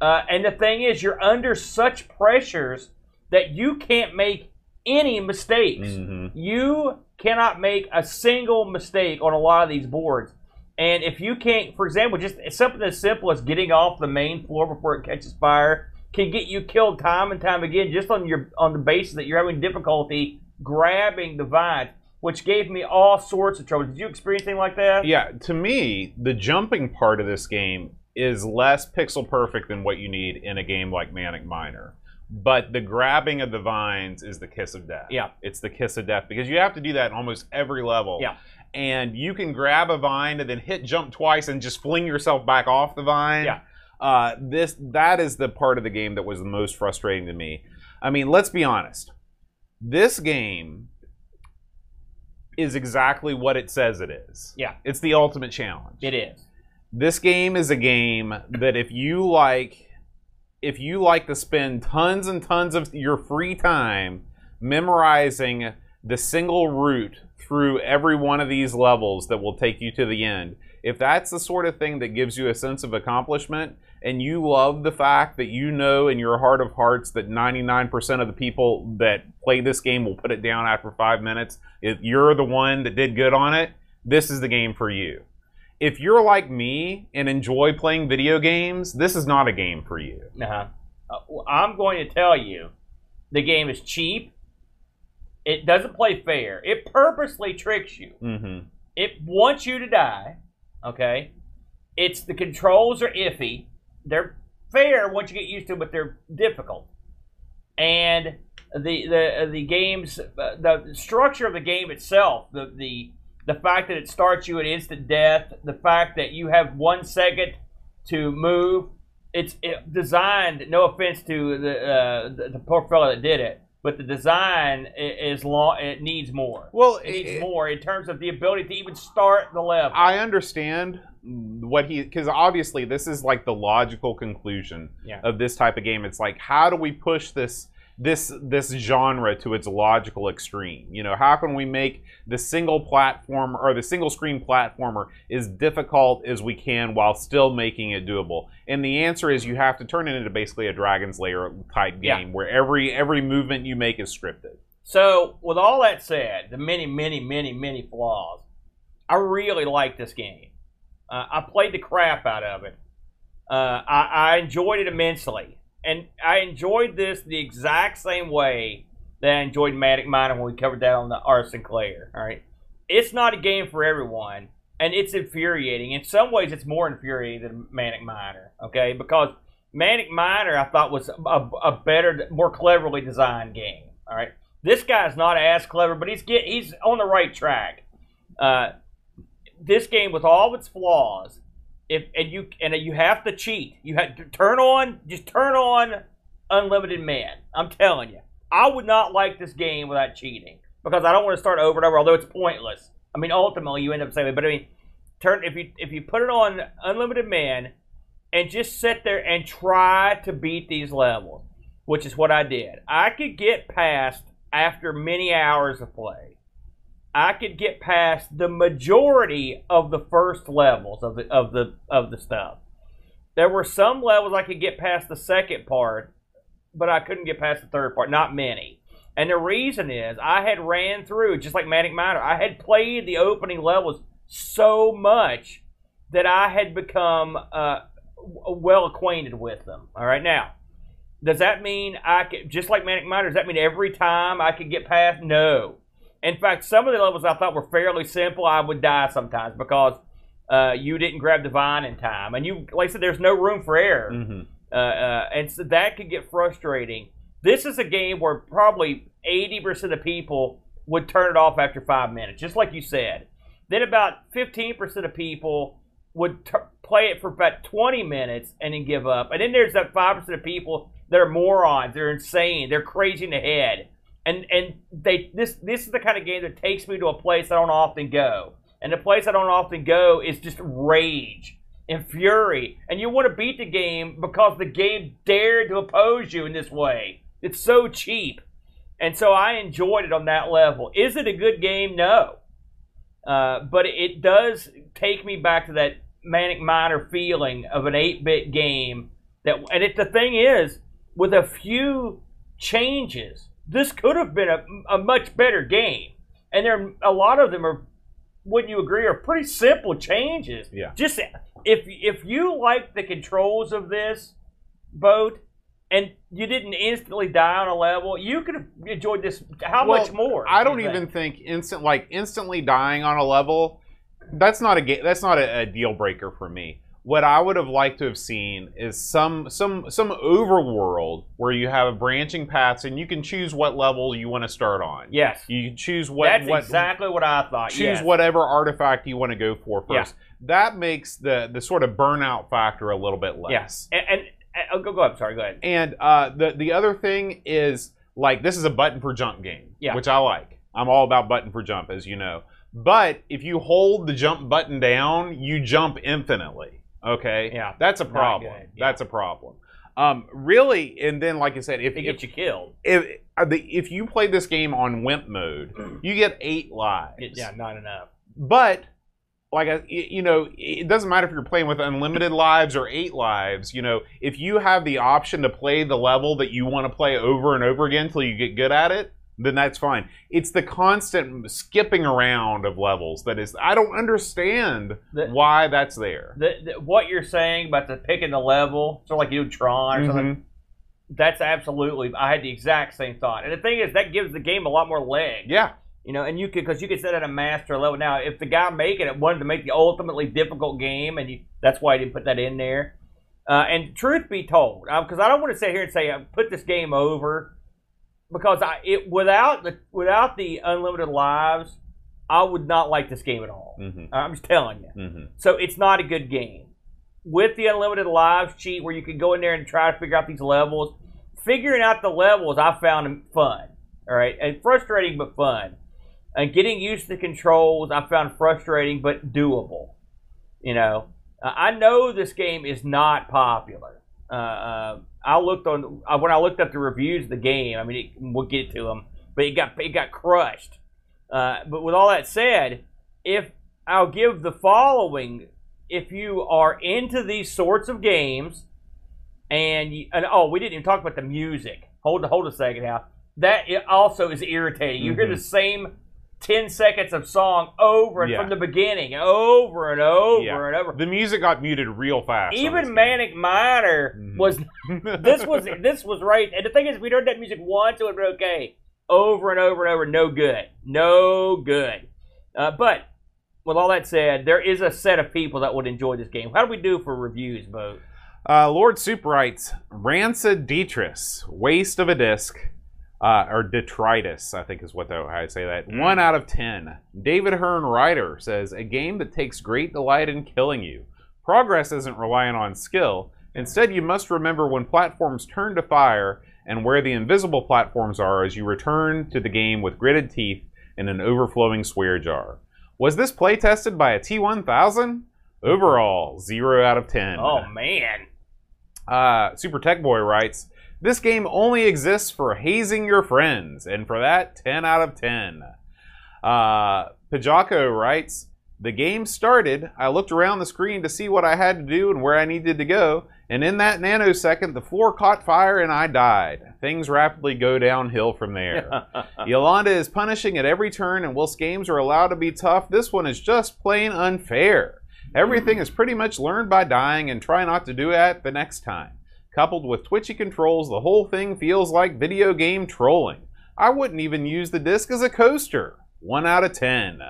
Uh, and the thing is, you're under such pressures that you can't make any mistakes. Mhm. You cannot make a single mistake on a lot of these boards. And if you can't, for example, just something as simple as getting off the main floor before it catches fire can get you killed time and time again just on your on the basis that you're having difficulty grabbing the vine, which gave me all sorts of trouble. Did you experience anything like that? Yeah, to me, the jumping part of this game is less pixel perfect than what you need in a game like Manic Miner. But the grabbing of the vines is the kiss of death. Yeah. It's the kiss of death because you have to do that in almost every level. Yeah. And you can grab a vine and then hit jump twice and just fling yourself back off the vine. Yeah. Uh, this that is the part of the game that was the most frustrating to me. I mean, let's be honest. This game is exactly what it says it is. Yeah. It's the ultimate challenge. It is. This game is a game that if you like if you like to spend tons and tons of your free time memorizing the single route through every one of these levels that will take you to the end, if that's the sort of thing that gives you a sense of accomplishment and you love the fact that you know in your heart of hearts that 99% of the people that play this game will put it down after 5 minutes, if you're the one that did good on it, this is the game for you if you're like me and enjoy playing video games, this is not a game for you. Uh-huh. Uh, well, I'm going to tell you, the game is cheap. It doesn't play fair. It purposely tricks you. Mm-hmm. It wants you to die. Okay. It's the controls are iffy. They're fair once you get used to them, but they're difficult. And the the the game's uh, the structure of the game itself, the the the fact that it starts you at instant death, the fact that you have one second to move. It's it designed. No offense to the uh, the, the poor fellow that did it, but the design is long. It needs more. Well, It needs it- more in terms of the ability to even start the level. I understand what he because obviously this is like the logical conclusion Yeah. of this type of game. It's like how do we push this this this genre to its logical extreme? You know, how can we make the single platform or the single screen platformer as difficult as we can while still making it doable? And the answer is you have to turn it into basically a Dragon's Lair type Yeah. game where every every movement you make is scripted. So, with all that said, the many, many, many, many flaws, I really like this game. Uh, I played the crap out of it. Uh, I, I enjoyed it immensely, and I enjoyed this the exact same way that I enjoyed Manic Miner when we covered that on the R. Sinclair. All right, it's not a game for everyone, and it's infuriating. In some ways, it's more infuriating than Manic Miner. Okay, because Manic Miner I thought was a, a better, more cleverly designed game. All right, this guy's not as clever, but he's get he's on the right track. Uh, this game with all its flaws, if and you and you have to cheat. You have to turn on just turn on unlimited man. I'm telling you, I would not like this game without cheating because I don't want to start over and over. Although it's pointless. I mean, ultimately you end up saying, but I mean, turn if you if you put it on unlimited man and just sit there and try to beat these levels, which is what I did. I could get past after many hours of play. I could get past the majority of the first levels of the of the of the stuff. There were some levels I could get past the second part, but I couldn't get past the third part. Not many. And the reason is I had ran through just like Manic Miner. I had played the opening levels so much that I had become uh, well acquainted with them. All right, now does that mean I could just like Manic Miner? Does that mean every time I could get past? No. In fact, some of the levels I thought were fairly simple. I would die sometimes because uh, you didn't grab the vine in time, and you, like I said, there's no room for error, Mm-hmm. uh, uh, and so that could get frustrating. This is a game where probably 80% of people would turn it off after five minutes, just like you said. Then about 15% of people would t- play it for about 20 minutes and then give up. And then there's that 5% of people that are morons, they're insane, they're crazy in the head. And and they this this is the kind of game that takes me to a place I don't often go. And the place I don't often go is just rage and fury. And you want to beat the game because the game dared to oppose you in this way. It's so cheap. And so I enjoyed it on that level. Is it a good game? No. Uh, but it does take me back to that manic miner feeling of an 8-bit game that and it the thing is with a few changes this could have been a, a much better game and there a lot of them are wouldn't you agree are pretty simple changes Yeah. just if if you like the controls of this boat and you didn't instantly die on a level you could have enjoyed this how Well, much more I don't do even think? think instant like instantly dying on a level. That's not a that's not a, a deal breaker for me. What I would have liked to have seen is some some some overworld where you have branching paths and you can choose what level you want to start on. yes You can choose what That's what exactly what I thought. choose yes. whatever artifact you want to go for Yeah. first. That makes the the sort of burnout factor a little bit less. Yes. And, and, and oh, go go ahead. Sorry. Go ahead. And uh, the the other thing is like this is a button for jump game, Yeah. which I like. I'm all about button for jump, as you know. But if you hold the jump button down, you jump infinitely. Okay, Yeah. that's a problem. yeah. That's a problem. Um, really, and then like I said, if They if get you killed. if, uh, if you play this game on wimp mode, you get eight lives. Yeah, not enough. But like I, y- you know, it doesn't matter if you're playing with unlimited lives or eight lives. You know, if you have the option to play the level that you want to play over and over again until you get good at it, then that's fine. It's the constant skipping around of levels that is. I don't understand The- why that's there. The, the, what you're saying about the picking the level, sort of like you do Tron or something. Mhm. That's absolutely. I had the exact same thought. And the thing is, that gives the game a lot more leg. Yeah. You know, and you could because you could set it at a master level. Now, if the guy making it wanted to make the ultimately difficult game, and you, that's why I didn't put that in there. Uh, and truth be told, because I don't want to sit here and say I put this game over, because I it without the without the unlimited lives, I would not like this game at all. hmm I'm just telling you. hmm So it's not a good game. With the unlimited lives cheat, where you can go in there and try to figure out these levels, figuring out the levels, I found fun. All right, and frustrating but fun. And getting used to the controls, I found frustrating but doable. You know, I know this game is not popular. Uh, uh, I looked on when I looked up the reviews of the game. I mean, it, we'll get to them, but it got it got crushed. Uh, but with all that said, if I'll give the following if you are into these sorts of games, and, you, and oh, we didn't even talk about the music. Hold hold a second now. That also is irritating. You hear Mhm. the same ten seconds of song over and Yeah. from the beginning, over and over Yeah. and over. The music got muted real fast. Even Manic Miner Mhm. was this was this was right. And the thing is, we heard that music once, it would be okay. Over and over and over, no good, no good. Uh, but with all that said, there is a set of people that would enjoy this game. How do we do for reviews, Bo? Uh, Lord Soup writes, Rancid Detritus, waste of a disc, uh, or detritus, I think is what the, how I say that. Mm. One out of ten. David Hearn Ryder says, a game that takes great delight in killing you. Progress isn't reliant on skill. Instead, you must remember when platforms turn to fire and where the invisible platforms are as you return to the game with gritted teeth and an overflowing swear jar. Was this play tested by a T1000? Overall, 0 out of 10. Oh man, Uh, Super Tech Boy writes, "This game only exists for hazing your friends, and for that, 10 out of 10." Uh, Pajako writes, "The game started. I looked around the screen to see what I had to do and where I needed to go, and in that nanosecond, the floor caught fire and I died. Things rapidly go downhill from there." Yolanda is punishing at every turn, and whilst games are allowed to be tough, this one is just plain unfair. Everything is pretty much learned by dying and try not to do that the next time. Coupled with twitchy controls, the whole thing feels like video game trolling. I wouldn't even use the disc as a coaster. 1 out of 10.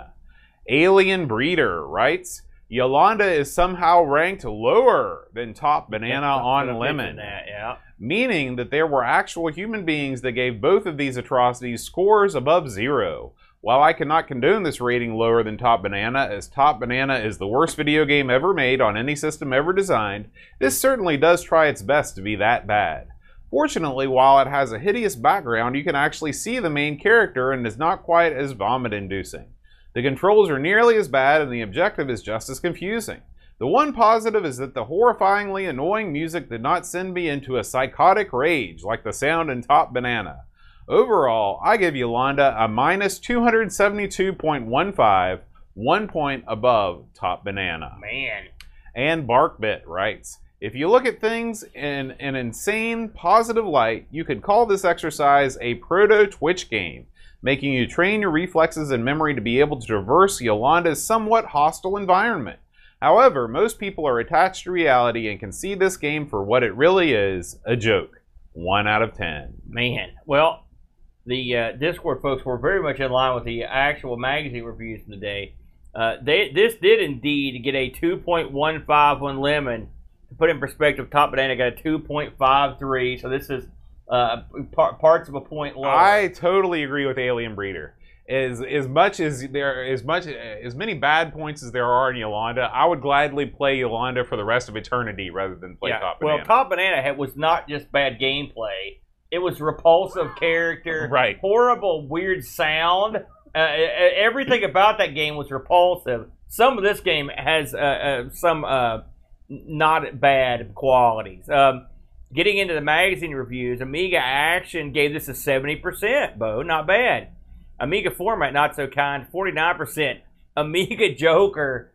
Alien Breeder writes Yolanda is somehow ranked lower than Top Banana on Lemon That, yeah. meaning that there were actual human beings that gave both of these atrocities scores above zero. While I cannot condone this rating lower than Top Banana, as Top Banana is the worst video game ever made on any system ever designed, this certainly does try its best to be that bad. Fortunately, while it has a hideous background, you can actually see the main character and is not quite as vomit inducing. The controls are nearly as bad, and the objective is just as confusing. The one positive is that the horrifyingly annoying music did not send me into a psychotic rage like the sound in Top Banana. Overall, I give Yolanda a minus 272.15, one point above Top Banana. Man, And Barkbit writes If you look at things in an insane positive light, you could call this exercise a proto Twitch game, making you train your reflexes and memory to be able to traverse Yolanda's somewhat hostile environment. However, most people are attached to reality and can see this game for what it really is a joke. 1 out of 10. man. Well, the uh, Discord folks were very much in line with the actual magazine reviews from the day. Uh, they this did indeed get a 2.15 on Lemon. To put in perspective, Top Banana got a 2.53. So this is uh, par- parts of a point lower. I totally agree with Alien Breeder. As as much as there as much as many bad points as there are in Yolanda, I would gladly play Yolanda for the rest of eternity rather than play yeah. Top Banana. well, Top Banana had, was not just bad gameplay. It was repulsive character, Right. Horrible, weird sound. Uh, everything about that game was repulsive. Some of this game has uh, uh, some uh, not bad qualities. Um, getting into the magazine reviews, Amiga Action gave this a seventy percent. Bo, not bad. Amiga Format, not so kind, forty nine percent. Amiga Joker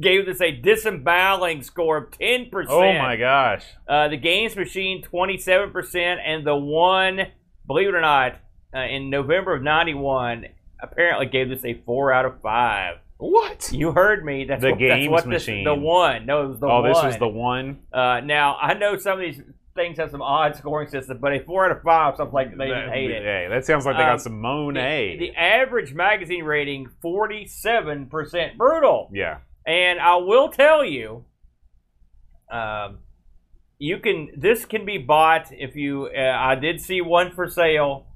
gave this a disemboweling score of ten percent. oh my gosh! Uh, the Games Machine, 27%, and the one, believe it or not, uh, in November of 91, apparently gave this a 4 out of 5. What? You heard me. That's The what, Games that's what this, Machine. the one. No, it was the oh, one. this was the one. Uh, now, I know some of these things have some odd scoring system, but a four out of five, something like they didn't hate it. Hey, that sounds like they Um, got some Monet. The average magazine rating, 47% brutal. yeah. And I will tell you, um, you can. This can be bought if you. Uh, I did see one for sale,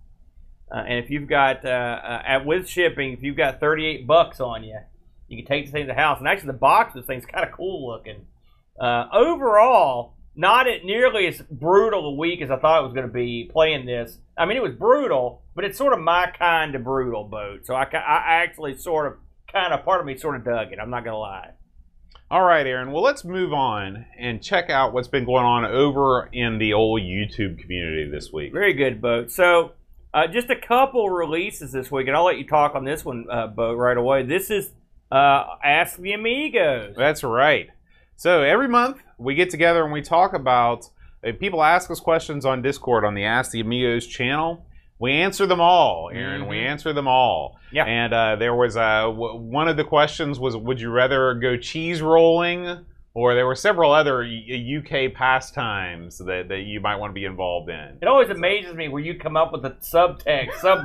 uh, and if you've got uh, uh, at with shipping, if you've got thirty eight bucks on you, you can take the thing to the house. And actually, the box of this thing's kind of cool looking. Uh, overall, not at nearly as brutal a week as I thought it was going to be playing this. I mean, it was brutal, but it's sort of my kind of brutal boat. So I, I actually sort of, kind of, part of me sort of dug it. I'm not to lie. All right, Aaron. Well, let's move on and check out what's been going on over in the old YouTube community this week. Very good, boat. So, uh, just a couple releases this week, and I'll let you talk on this one, uh, boat, right away. This is uh, Ask the Amigos. That's right. So every month we get together and we talk about. uh, People ask us questions on Discord on the Ask the Amigos channel. We answer them all, Aaron. We Mhm. answer them all. Yeah. And uh, there was uh, w- one of the questions was, would you rather go cheese rolling, or there were several other UK pastimes that, that you might want to be involved in. It always amazes me where you come up with a subtext, sub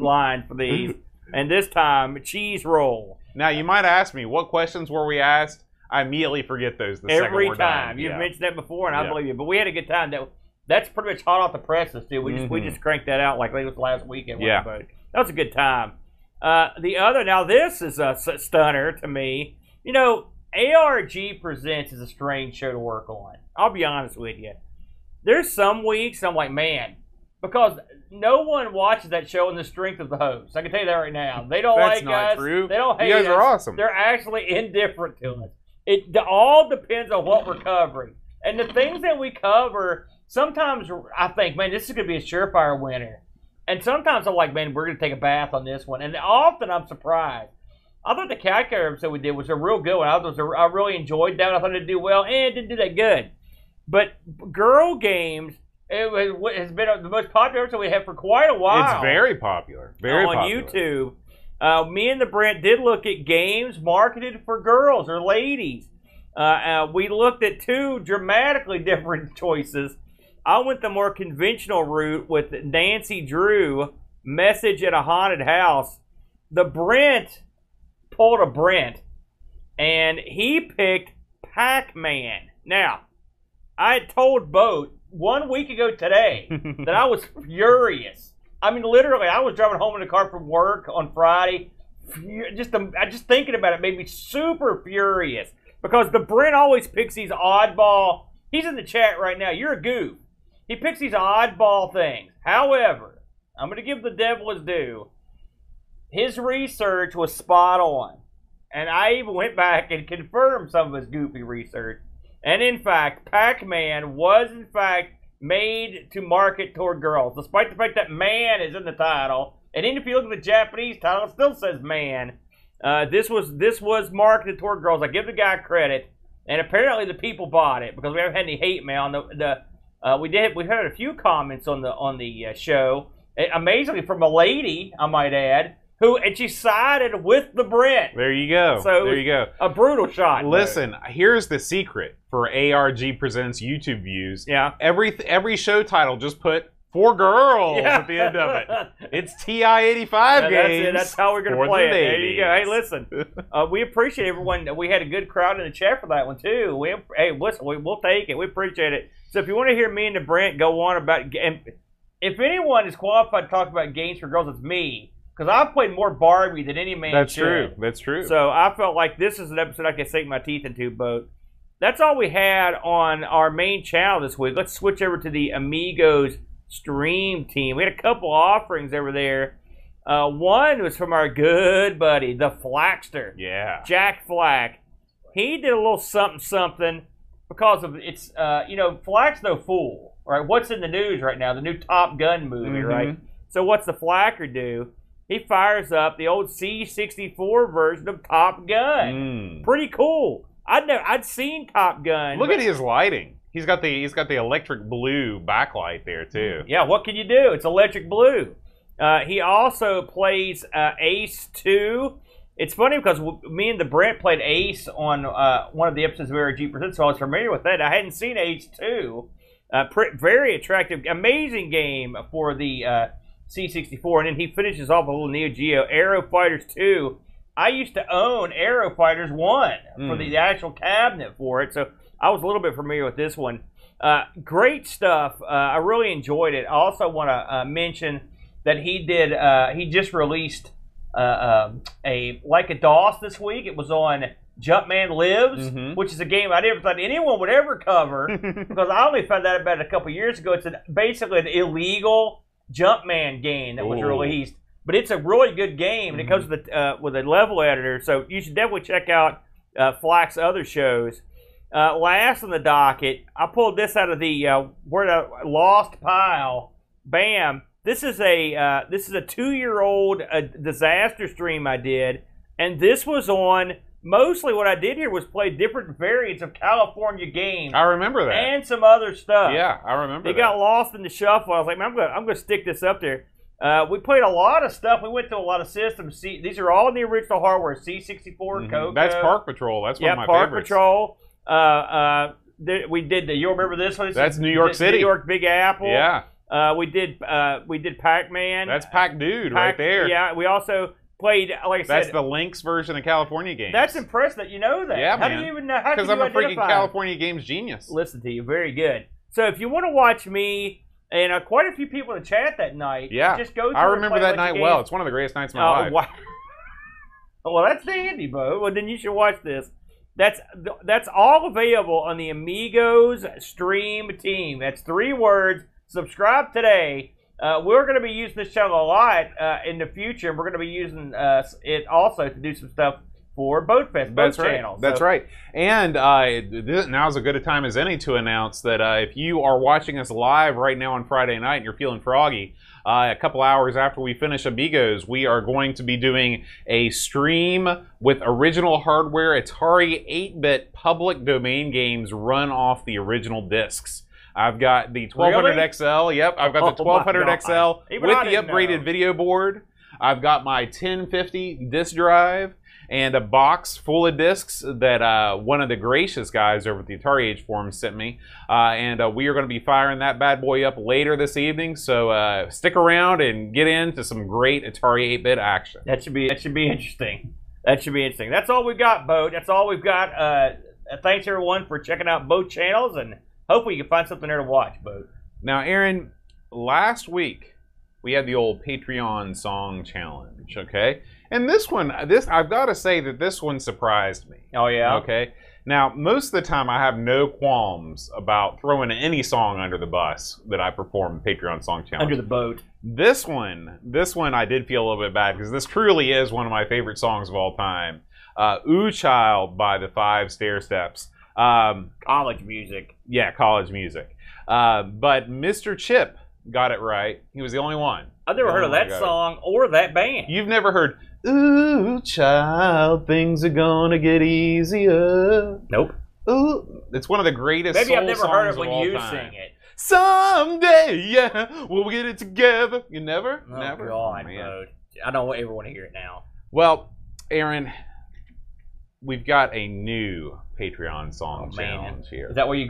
line for these, and this time cheese roll Now you might ask me, what questions were we asked? I immediately forget those the second every time. You've Yeah. mentioned that before, and I Yeah. believe you. But we had a good time. That that's pretty much hot off the presses too. We just we Mhm. just cranked that out like it was last weekend. Yeah. But that was a good time. Uh, the other now this is a stunner to me. You know, ARG presents is a strange show to work on. I'll be honest with you. There's some weeks I'm like, man, because no one watches that show in the strength of the host. I can tell you that right now. They don't like us. true. They don't You hate guys us. are awesome. They're actually indifferent to us. It all depends on what we're covering. And the things that we cover, sometimes I think, man, this is going to be a surefire winner. And sometimes I'm like, man, we're going to take a bath on this one. And often I'm surprised. I thought the cat calculator episode we did was a real good one. I, was a, I really enjoyed that. I thought it'd do well, and it didn't do that good. But girl games, it was, has been the most popular episode we had for quite a while It's very popular. Very on popular. YouTube. Uh, me and the Brent did look at games marketed for girls or ladies. Uh, uh, we looked at two dramatically different choices. I went the more conventional route with Nancy Drew, Message at a Haunted House. The Brent pulled a Brent, and he picked Pac Man. Now, I told Boat one week ago today that I was furious. I mean, literally, I was driving home in the car from work on Friday. Just, um, I just thinking about it made me super furious because the Brent always picks these oddball. He's in the chat right now. You're a goof. He picks these oddball things. However, I'm going to give the devil his due. His research was spot on, and I even went back and confirmed some of his goofy research. And in fact, Pac-Man was in fact made to market toward girls, despite the fact that man is in the title. And even if you look at the Japanese title, it still says man. Uh, this was this was marketed toward girls. I give the guy credit, and apparently the people bought it because we haven't had any hate mail. And the, the uh, we did we heard a few comments on the on the uh, show, amazingly from a lady, I might add, who and she sided with the Brit. There you go. So- there you go. A brutal shot. Listen, here's the secret for ARG Presents YouTube views. yeah. Every every show title just put for girls Yeah. at the end of it. It's TI-85 Yeah, that's games. it. That's how we're gonna play the it. There you go. Hey, listen, uh, we appreciate everyone. We had a good crowd in the chat for that one too. We, hey, listen, we, we'll take it. We appreciate it. So if you want to hear me and the Brent go on about, and if anyone is qualified to talk about games for girls, it's me because I've played more Barbie than any man. That's should. true. That's true. So I felt like this is an episode I could sink my teeth into, boat. That's all we had on our main channel this week. Let's switch over to the Amigos stream team. We had a couple offerings over there. Uh, one was from our good buddy, the Flaxter, yeah. Jack Flack. He did a little something something because of it's uh, you know Flack's no fool, right? What's in the news right now? The new Top Gun movie, Mhm. right? So what's the Flacker do? He fires up the old C64 version of Top Gun. Mm. Pretty cool. I'd never, I'd seen Top Gun. Look at his lighting. He's got the he's got the electric blue backlight there too. Yeah, what can you do? It's electric blue. Uh, he also plays uh, Ace 2. It's funny because w- me and the Brent played Ace on uh, one of the episodes of ARG Presents, so I was familiar with that. I hadn't seen Ace 2. Uh, pr- very attractive, amazing game for the uh, C64. And then he finishes off a little Neo Geo Aero Fighters 2. I used to own Aero Fighters 1 for Mm. the actual cabinet for it, so I was a little bit familiar with this one. Uh, great stuff. Uh, I really enjoyed it. I also want to uh, mention that he did. Uh, he just released uh, um, a like a DOS this week. It was on Jumpman Lives, Mhm. which is a game I never thought anyone would ever cover because I only found out about it a couple years ago. It's an, basically an illegal Jumpman game that was Ooh. released, but it's a really good game, and it comes with a, uh, with a level editor. So you should definitely check out uh, Flack's other shows. Uh, last on the docket, I pulled this out of the uh, where the lost pile. Bam! This is a uh, this is a two year old uh, disaster stream I did, and this was on. Mostly, what I did here was play different variants of California games I remember that. and some other stuff. yeah, I remember They that. got lost in the shuffle. I was like, man, I'm gonna, I'm gonna stick this up there. Uh, we played a lot of stuff. We went to a lot of systems. C, these are all in the original hardware. C64, Mhm. Coco. That's Park Patrol. That's Yeah, one of my Park favorites. Patrol. Uh, uh, there- we did the. You remember this one? This That's New York City. New York Big Apple. Yeah, Uh, we did. Uh, we did Pac-Man. that's Pac Dude right Pac- there. Yeah. We also played. Like I said, That's the Lynx version of California games. that's impressive that you know that. Yeah, How man. do you even know? How because I'm a freaking? California games genius. listen to you. Very good. So if you want to watch me and uh, quite a few people in the chat that night, Yeah. just go. I remember that night well. It's one of the greatest nights of my Oh, life. wow. well, that's dandy, Bo. Well, then you should watch this. That's that's all available on the Amigos Stream Team. That's three words. Subscribe today. Uh, we're going to be using this channel a lot uh, in the future. We're going to be using uh, it also to do some stuff for Boat Fest, Boat That's right. Channel. That's So- right. And uh, this, now's as good a time as any to announce that uh, if you are watching us live right now on Friday night and you're feeling froggy, uh, a couple hours after we finish Amigos, we are going to be doing a stream with original hardware Atari 8-bit public domain games run off the original discs. I've got the 1200 XL. Yep, I've got the Oh my 1200 God. XL with the upgraded know. video board. I've got my 1050 disk drive and a box full of discs that uh, one of the gracious guys over at the AtariAge Forum sent me. Uh, and uh, we are going to be firing that bad boy up later this evening. So uh, stick around and get into some great Atari 8 bit action. That should be that should be interesting. That should be interesting. That's all we've got, Boat. That's all we've got. Uh, thanks everyone for checking out both channels, and hopefully you can find something there to watch, Boat. Now, Aaron, last week we had the old Patreon song challenge, okay? And this one, this I've got to say that this one surprised me. Oh yeah. Okay. Now, most of the time, I have no qualms about throwing any song under the bus that I perform Patreon Song Challenge. Under the boat. this one, this one, I did feel a little bit bad because this truly is one of my favorite songs of all time. Uh, "Ooh Child" by the Five Stairsteps. Um, College music. yeah, college music. Uh, but Mr. Chip got it right. He was the only one. I've never heard of that song or that band. You've never heard "Ooh Child, things are gonna get easier." Nope. Ooh, it's one of the greatest. Maybe I've never heard it when you time. sing it. Someday, yeah, we'll get it together. You never, Oh never. God, Oh. Boat. I don't ever want to hear it now. Well, Aaron, we've got a new Patreon song Oh, challenge here. Is that where you,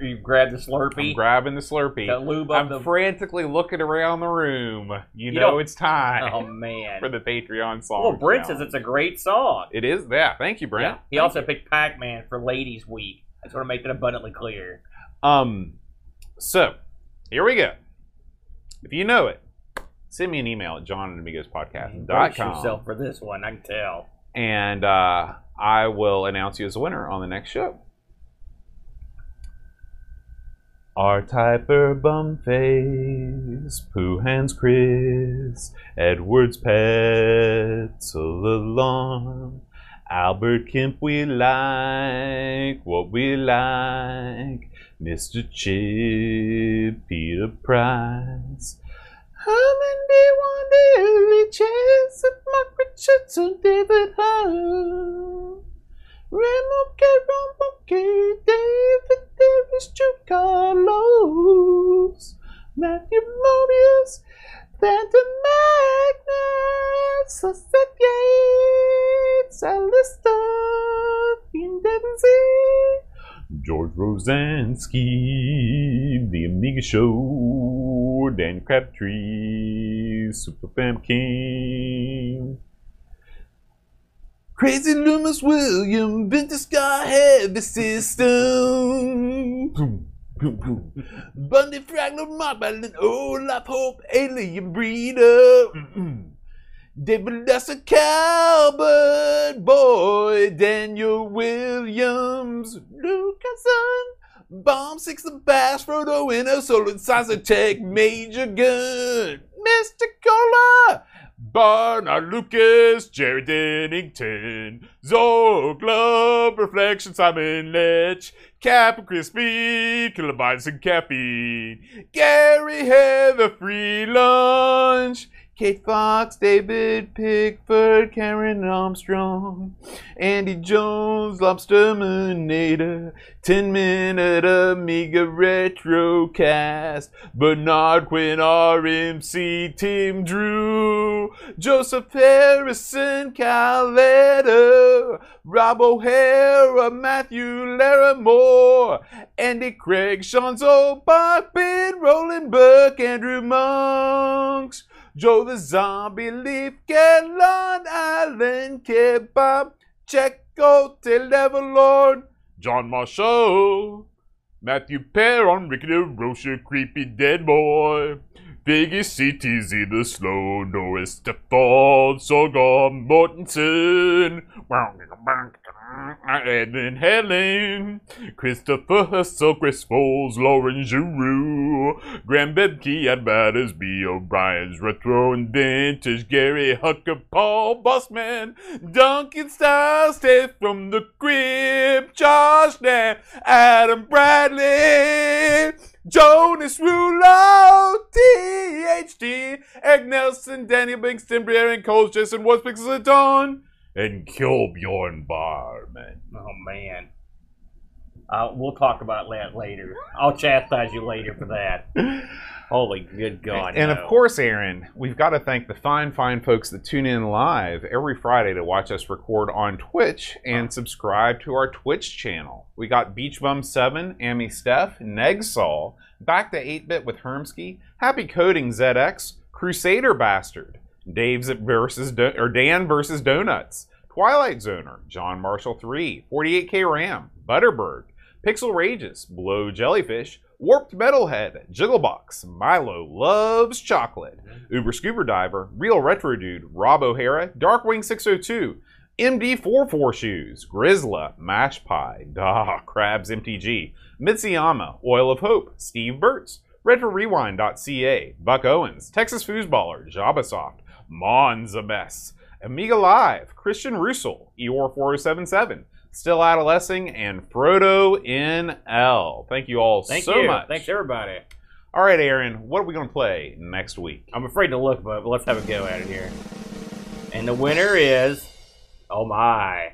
you grab the Slurpee? I'm grabbing the Slurpee. the lube I'm the. frantically looking around the room. You, You know don't- it's time oh man. for the Patreon song. Well, Brent says it's a great song. It is. Yeah, thank you, Brent. Yeah. He also picked Pac-Man for Ladies Week. I just want to make that abundantly clear. Um, so here we go. If you know it, send me an email at Brace johnandamigospodcast.com yourself for this one. I can tell. and uh, I will announce you as a winner on the next show. R Typer Bumface, Pooh Hands Chris, Edwards Petzl Alarm, Albert Kemp we like, what we like, Mr. Chip, Peter Price. Harmony Wanderly Chase of Mark Richardson, David Hull. Remo Caromboke, David Davis, Jude Carlos, Matthew Mobius, Phantom Magnus, Seth Yates, Alistair, Fiend Devonsy, George Rosansky, The Amiga Show, Dan Crabtree, Super King. Crazy Loomis William, Vintage Sky Heavy System. Boom, boom, boom. Bundy Fragment Mark Balin, Olaf Hope, Alien Breeder. Mm-mm. David Lester Calvert, Boy, Daniel Williams, Lucasson, Bomb Six the Bass, Frodo Inno, Solid Sizer Tech, Major Gun, Mr. Cola, Barnard Lucas, Jerry Dennington, Zorg Glove, Reflection, Simon Letch, Cap and Crispy, Kilobytes and Cappy, Gary Heather, Free Lunch, Kate Fox, David Pickford, Karen Armstrong, Andy Jones, Lobster Manada, 10 Minute Amiga Retrocast, Bernard Quinn, RMC, Tim Drew, Joseph Harrison, Caletta, Rob O'Hara, Matthew Larimore, Andy Craig, Sean Zolbach, Ben Roland Burke, Andrew Monks, Joe the Zombie Leaf, Long Island Kebab, Checo Lord, John Marshall, Matthew Perron, Ricky DeRocher, Creepy Dead Boy, Biggie CTZ the Slow, Norris Stefan, Sorghum Mortensen, Edmund Helen, Christopher Hustle, Chris Foles, Lauren Giroux, Graham Bebke, Ed Battersby, O'Brien's Retro and Vintage, Gary Hucker, Paul Bossman, Duncan Styles, Steph from the Crib, Josh Nan, Adam Bradley, Jonas Rulo, THD, Egg Nelson, Daniel Bingston, and Coles, Jason What's Pixels of Dawn, and Kilbjorn Barman. Oh man. Uh, we'll talk about that later. I'll chastise you later for that. Holy good God! And no. of course, Aaron, we've got to thank the fine, fine folks that tune in live every Friday to watch us record on Twitch and subscribe to our Twitch channel. We got Beach Bum 7, Amy Steph, Negsol, Back to 8 Bit with Hermsky, Happy Coding ZX, Crusader Bastard, Dave's versus Do- or Dan versus Donuts, Twilight Zoner, John Marshall 3, 48K Ram, Butterbird, Pixel Rages, Blow Jellyfish, Warped Metalhead, Jigglebox, Milo Loves Chocolate, Uber Scuba Diver, Real Retro Dude, Rob O'Hara, Darkwing 602, MD44 Shoes, Grizzla, Mash Pie, Da, Crabs MTG, Mitsuyama, Oil of Hope, Steve Burtz, RetroRewind.ca, Buck Owens, Texas Foosballer, Jabasoft, Monza Mess, Amiga Live, Christian Russell, Eor4077, Still Adolescing, and Frodo NL. Thank you all Thank so you. much. Thanks everybody. All right, Aaron, what are we going to play next week? I'm afraid to look, but let's have a go at it here. And the winner is, oh my,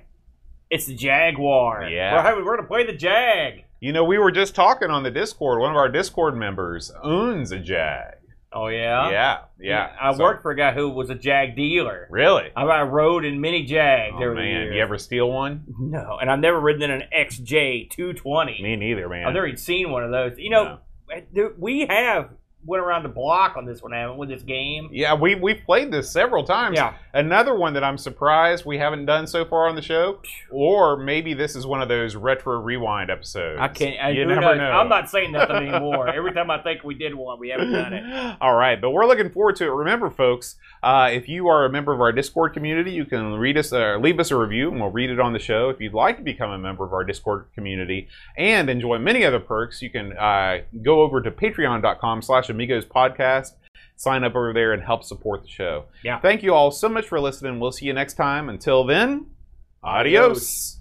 it's the Jaguar. Yeah. we're, we're gonna play the Jag. You know, we were just talking on the Discord. One of our Discord members owns a Jag. Oh yeah. Yeah, yeah. I So- worked for a guy who was a Jag dealer. Really? I, I rode in many Jags Oh over the man, years. you ever steal one? No, and I've never ridden in an XJ 220. Me neither, man. I've never even seen one of those. You know, there- we have went around the block on this one, haven't with this game? Yeah, we we've played this several times. Yeah. Another one that I'm surprised we haven't done so far on the show, or maybe this is one of those retro rewind episodes. I can't. I, you never knows? know. I'm not saying nothing anymore. Every time I think we did one, we haven't done it. All right, but we're looking forward to it. Remember, folks, uh, if you are a member of our Discord community, you can read us, uh, leave us a review, and we'll read it on the show. If you'd like to become a member of our Discord community and enjoy many other perks, you can uh, go over to Patreon.com/slash Amigos Podcast. Sign up over there and help support the show. Yeah. Thank you all so much for listening. We'll see you next time. Until then, adios.